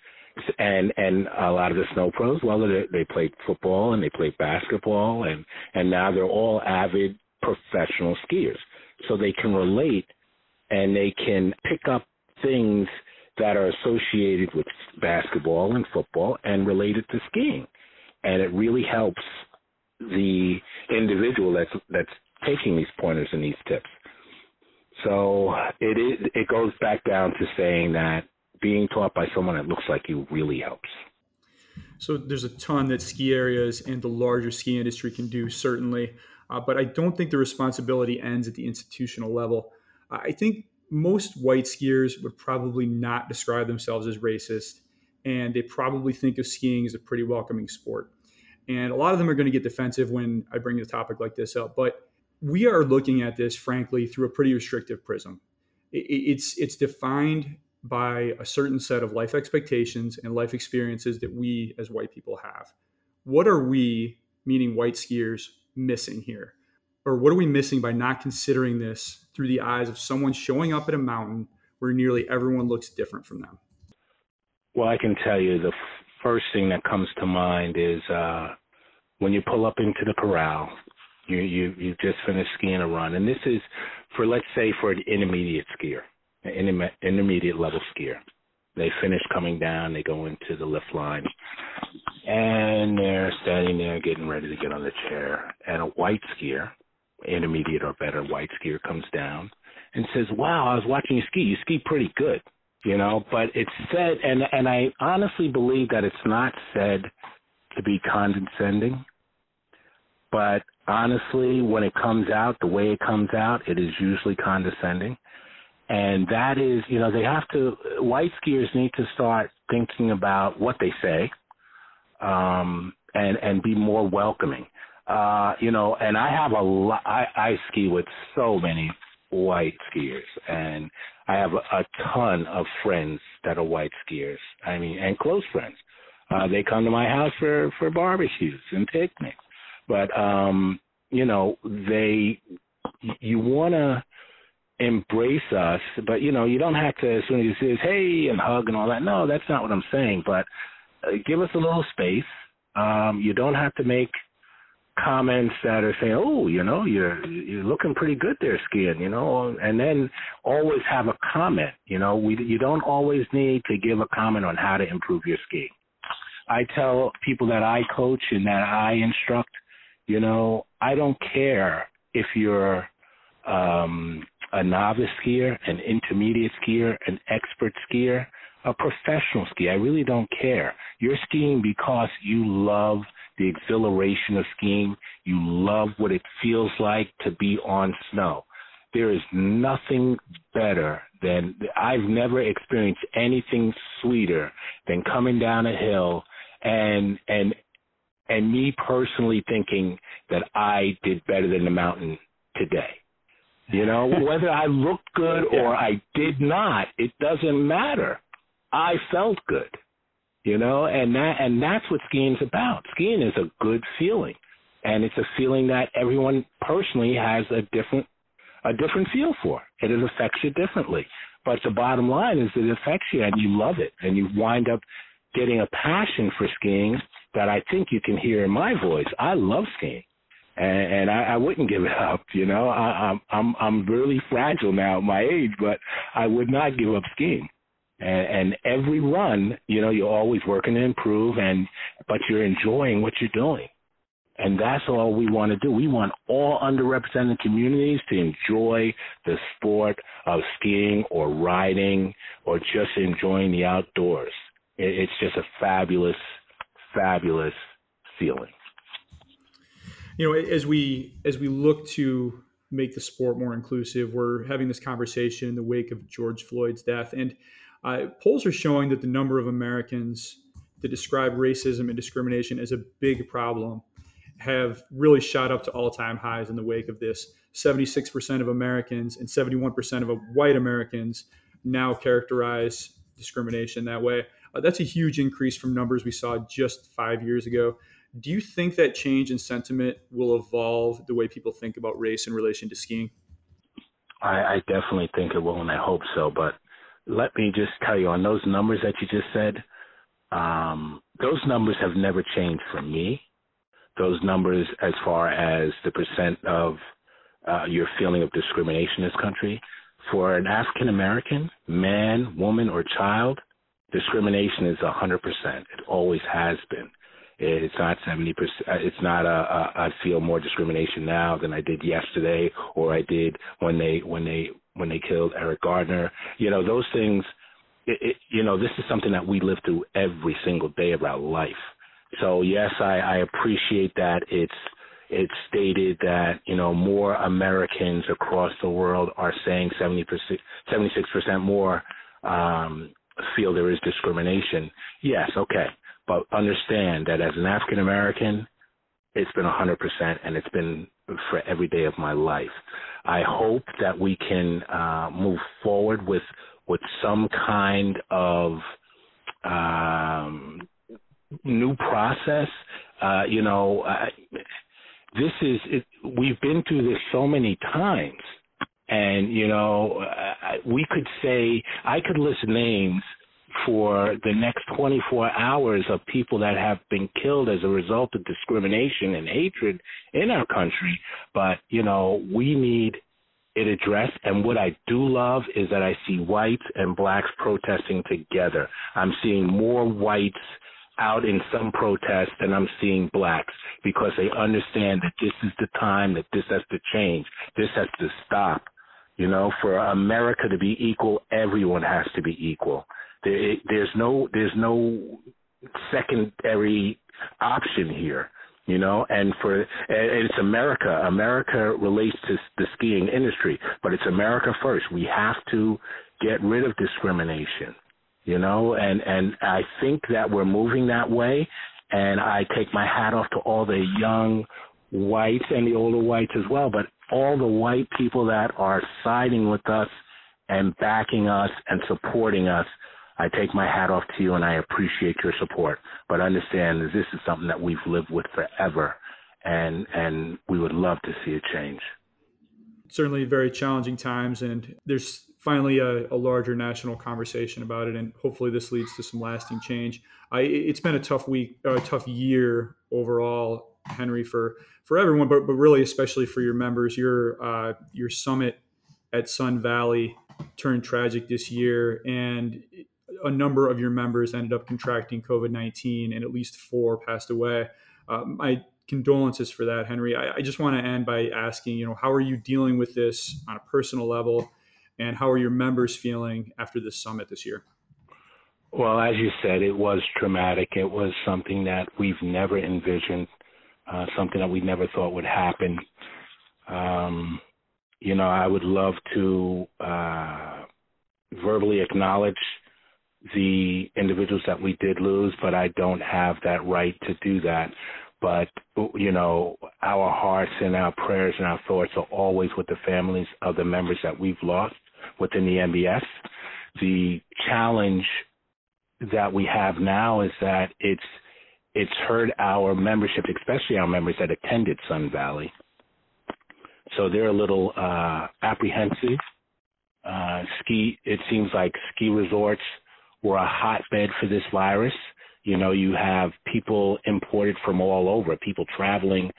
And and a lot of the snow pros, well, they, they played football and they played basketball, and and now they're all avid professional skiers, so they can relate and they can pick up things that are associated with basketball and football and related to skiing, and it really helps the individual that's that's taking these pointers and these tips. So it is, it goes back down to saying that being taught by someone that looks like you really helps. So there's a ton that ski areas and the larger ski industry can do, certainly. Uh, but I don't think the responsibility ends at the institutional level. I think most white skiers would probably not describe themselves as racist, and they probably think of skiing as a pretty welcoming sport. And a lot of them are going to get defensive when I bring a topic like this up. But we are looking at this, frankly, through a pretty restrictive prism. It's it's defined by a certain set of life expectations and life experiences that we as white people have. What are we, meaning white skiers, missing here? Or what are we missing by not considering this through the eyes of someone showing up at a mountain where nearly everyone looks different from them? Well, I can tell you the first thing that comes to mind is uh, when you pull up into the corral, you you you just finished skiing a run, and this is for let's say for an intermediate skier, an intermediate level skier. They finish coming down, they go into the lift line, and they're standing there getting ready to get on the chair. And a white skier, intermediate or better white skier, comes down and says, "Wow, I was watching you ski. You ski pretty good." You know, but it's said, and and I honestly believe that it's not said to be condescending but honestly, when it comes out, the way it comes out, it is usually condescending. And that is, you know, they have to, white skiers need to start thinking about what they say um, and, and be more welcoming. Uh, you know, and I have a lot, I, I ski with so many white skiers and I have a, a ton of friends that are white skiers. I mean, and close friends. Uh, they come to my house for, for barbecues and picnics but um, you know, they you want to embrace us, but you know, you don't have to as soon as you say hey and hug and all that. No, that's not what I'm saying. But uh, give us a little space. Um, you don't have to make comments that are saying, "Oh, you know, you're you're looking pretty good there, skiing," you know, and then always have a comment. You know, we you don't always need to give a comment on how to improve your skiing. I tell people that I coach and that I instruct, you know, I don't care if you're um, a novice skier, an intermediate skier, an expert skier, a professional skier. I really don't care. You're skiing because you love the exhilaration of skiing. You love what it feels like to be on snow. There is nothing better than I've never experienced anything sweeter than coming down a hill and and and me personally thinking that I did better than the mountain today. You know, whether I looked good or I did not, it doesn't matter. I felt good. You know, and that and that's what skiing's about. Skiing is a good feeling. And it's a feeling that everyone personally has a different a different feel for. It affects you differently. But the bottom line is it affects you and you love it and you wind up getting a passion for skiing that I think you can hear in my voice. I love skiing, and, and I, I wouldn't give it up. You know, I, I'm I'm I'm really fragile now at my age, but I would not give up skiing. And, and every run, you know, you're always working to improve, and but you're enjoying what you're doing. And that's all we want to do. We want all underrepresented communities to enjoy the sport of skiing or riding or just enjoying the outdoors. It's just a fabulous fabulous feeling. You know, as we as we look to make the sport more inclusive, we're having this conversation in the wake of George Floyd's death, and uh, polls are showing that the number of Americans that describe racism and discrimination as a big problem have really shot up to all-time highs in the wake of this. 76% of Americans and 71% of white Americans now characterize discrimination that way. Uh, that's a huge increase from numbers we saw just five years ago. Do you think that change in sentiment will evolve the way people think about race in relation to skiing? I, I definitely think it will, and I hope so. But let me just tell you on those numbers that you just said, um, those numbers have never changed for me. Those numbers, as far as the percent of uh, your feeling of discrimination in this country, for an African American, man, woman, or child, discrimination is hundred percent. It always has been. It's not seventy percent. Uh, it's not a, a. I feel more discrimination now than I did yesterday, or I did when they when they when they killed Eric Gardner. You know those things. It, it, you know this is something that we live through every single day of our life. So yes, I, I appreciate that it's it's stated that you know more Americans across the world are saying 70 76 percent more um, feel there is discrimination, yes, okay. But understand that as an African American, it's been 100% and it's been for every day of my life. I hope that we can uh, move forward with with some kind of um, new process. Uh, you know, uh, this is it, we've been through this so many times and, you know, we could say, I could list names for the next 24 hours of people that have been killed as a result of discrimination and hatred in our country. But, you know, we need it addressed. And what I do love is that I see whites and blacks protesting together. I'm seeing more whites out in some protests than I'm seeing blacks because they understand that this is the time that this has to change. This has to stop. You know, for America to be equal, everyone has to be equal. There, there's no there's no secondary option here. You know, and for and it's America. America relates to the skiing industry, but it's America first. We have to get rid of discrimination. You know, and and I think that we're moving that way. And I take my hat off to all the young whites and the older whites as well, but all the white people that are siding with us and backing us and supporting us. I take my hat off to you and I appreciate your support. But understand that this is something that we've lived with forever and and we would love to see a change. Certainly very challenging times and there's finally a, a larger national conversation about it and hopefully this leads to some lasting change. I, it's been a tough week, a tough year overall Henri, for for everyone, but but really especially for your members. Your uh, your summit at Sun Valley turned tragic this year, and a number of your members ended up contracting COVID nineteen, and at least four passed away. Uh, my condolences for that, Henri. I, I just want to end by asking, you know, how are you dealing with this on a personal level, and how are your members feeling after this summit this year? Well, as you said, it was traumatic. It was something that we've never envisioned uh, something that we never thought would happen. Um, you know, I would love to uh, verbally acknowledge the individuals that we did lose, but I don't have that right to do that. but you know, our hearts and our prayers and our thoughts are always with the families of the members that we've lost within the NBS. The challenge that we have now is that it's it's hurt our membership, especially our members that attended Sun Valley. So they're a little uh, apprehensive. Uh, ski, it seems like ski resorts were a hotbed for this virus. You know, you have people imported from all over, people traveling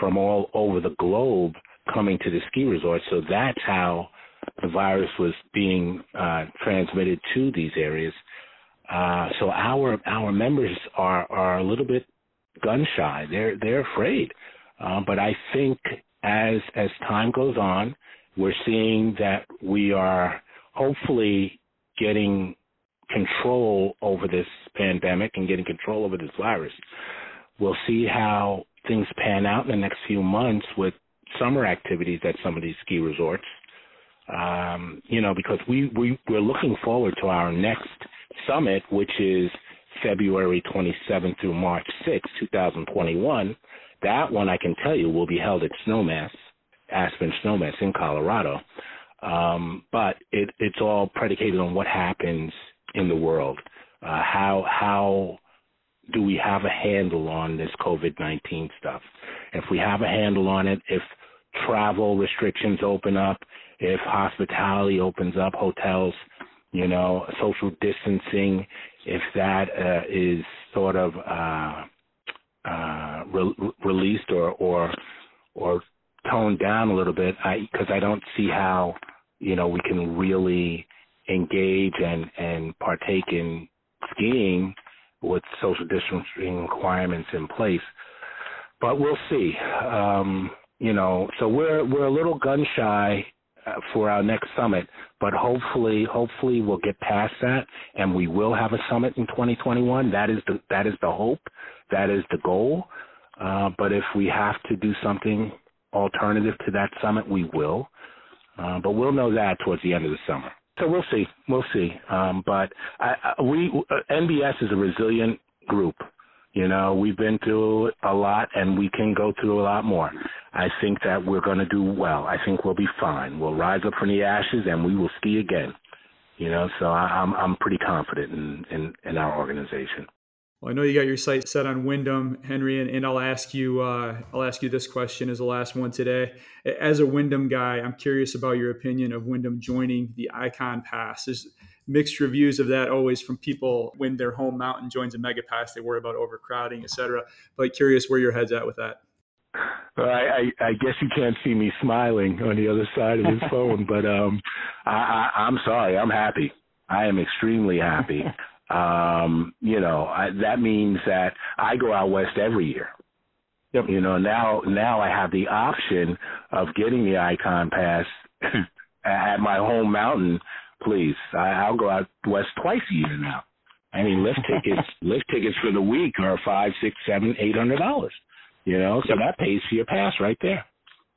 from all over the globe coming to the ski resorts. So that's how the virus was being uh, transmitted to these areas. Uh, so our our members are are a little bit gun shy. They're they're afraid. Uh, but I think as as time goes on, we're seeing that we are hopefully getting control over this pandemic and getting control over this virus. We'll see how things pan out in the next few months with summer activities at some of these ski resorts. Um, you know, because we, we, we're looking forward to our next summit, which is February 27th through March 6th, 2021. That one, I can tell you, will be held at Snowmass, Aspen Snowmass in Colorado. Um, but it, it's all predicated on what happens in the world. Uh, how how do we have a handle on this COVID nineteen stuff? If we have a handle on it, if travel restrictions open up, if hospitality opens up, hotels, you know, social distancing, if that uh, is sort of uh, uh, re- released or or or toned down a little bit, because I, I don't see how you know we can really engage and and partake in skiing with social distancing requirements in place. But we'll see. Um, you know, so we're we're a little gun shy uh, for our next summit, but hopefully, hopefully we'll get past that, and we will have a summit in 2021. That is the that is the hope, that is the goal. Uh, but if we have to do something alternative to that summit, we will. Uh, but we'll know that towards the end of the summer. So we'll see. We'll see. Um, but I, I, we uh, NBS is a resilient group. You know, we've been through a lot, and we can go through a lot more. I think that we're going to do well. I think we'll be fine. We'll rise up from the ashes, and we will ski again. You know, so I, I'm I'm pretty confident in in, in our organization. Well, I know you got your sights set on Windham, Henri, and, and I'll ask you. Uh, I'll ask you this question as the last one today. As a Windham guy, I'm curious about your opinion of Windham joining the Ikon Pass. There's mixed reviews of that always from people when their home mountain joins a mega pass. They worry about overcrowding, etc. But curious where your head's at with that. Well, I, I, I guess you can't see me smiling on the other side of this phone, but um, I, I, I'm sorry. I'm happy. I am extremely happy. Um, you know, I, that means that I go out west every year. Yep. You know, now now I have the option of getting the Ikon Pass at my home mountain. Please, I, I'll go out west twice a year now. I mean, lift tickets lift tickets for the week are five, six, seven, eight hundred dollars. You know, so that pays for your pass right there.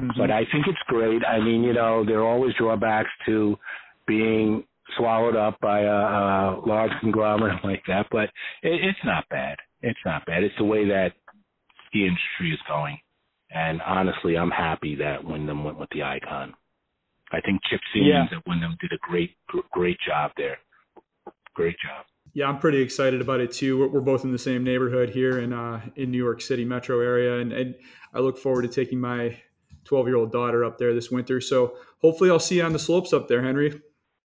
Mm-hmm. But I think it's great. I mean, you know, there are always drawbacks to being swallowed up by a, a large conglomerate like that, but it, it's not bad. It's not bad. It's the way that the industry is going. And honestly, I'm happy that Windham went with the Ikon. I think Chip Seamans yeah. at Windham did a great, great job there. Great job. Yeah, I'm pretty excited about it too. We're, we're both in the same neighborhood here in uh, in New York City metro area, and, and I look forward to taking my 12 year old daughter up there this winter. So hopefully, I'll see you on the slopes up there, Henri.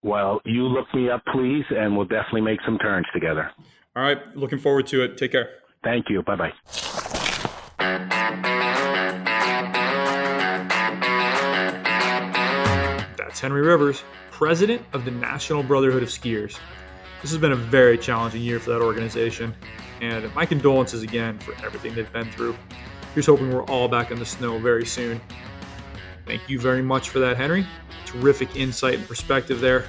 Well, you look me up, please, and we'll definitely make some turns together. All right. Looking forward to it. Take care. Thank you. Bye bye. That's Henri Rivers, president of the National Brotherhood of Skiers. This has been a very challenging year for that organization, and my condolences again for everything they've been through. Here's hoping we're all back in the snow very soon. Thank you very much for that, Henri terrific insight and perspective there.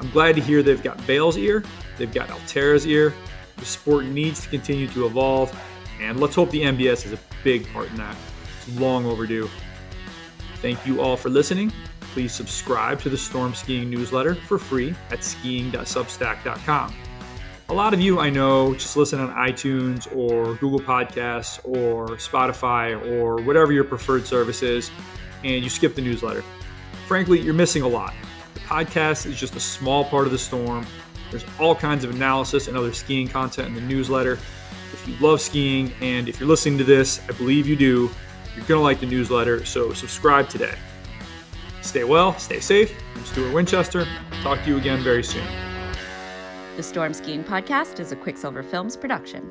I'm glad to hear they've got Vail's ear, they've got Alterra's ear. The sport needs to continue to evolve, and let's hope the NBS is a big part in that. It's long overdue. Thank you all for listening. Please subscribe to the Storm Skiing newsletter for free at skiing.substack.com. A lot of you I know just listen on iTunes or Google Podcasts or Spotify or whatever your preferred service is, and you skip the newsletter. Frankly, you're missing a lot. The podcast is just a small part of the storm. There's all kinds of analysis and other skiing content in the newsletter. If you love skiing and if you're listening to this, I believe you do, you're going to like the newsletter, so subscribe today. Stay well, stay safe. I'm Stuart Winchester. Talk to you again very soon. The Storm Skiing Podcast is a Quicksilver Films production.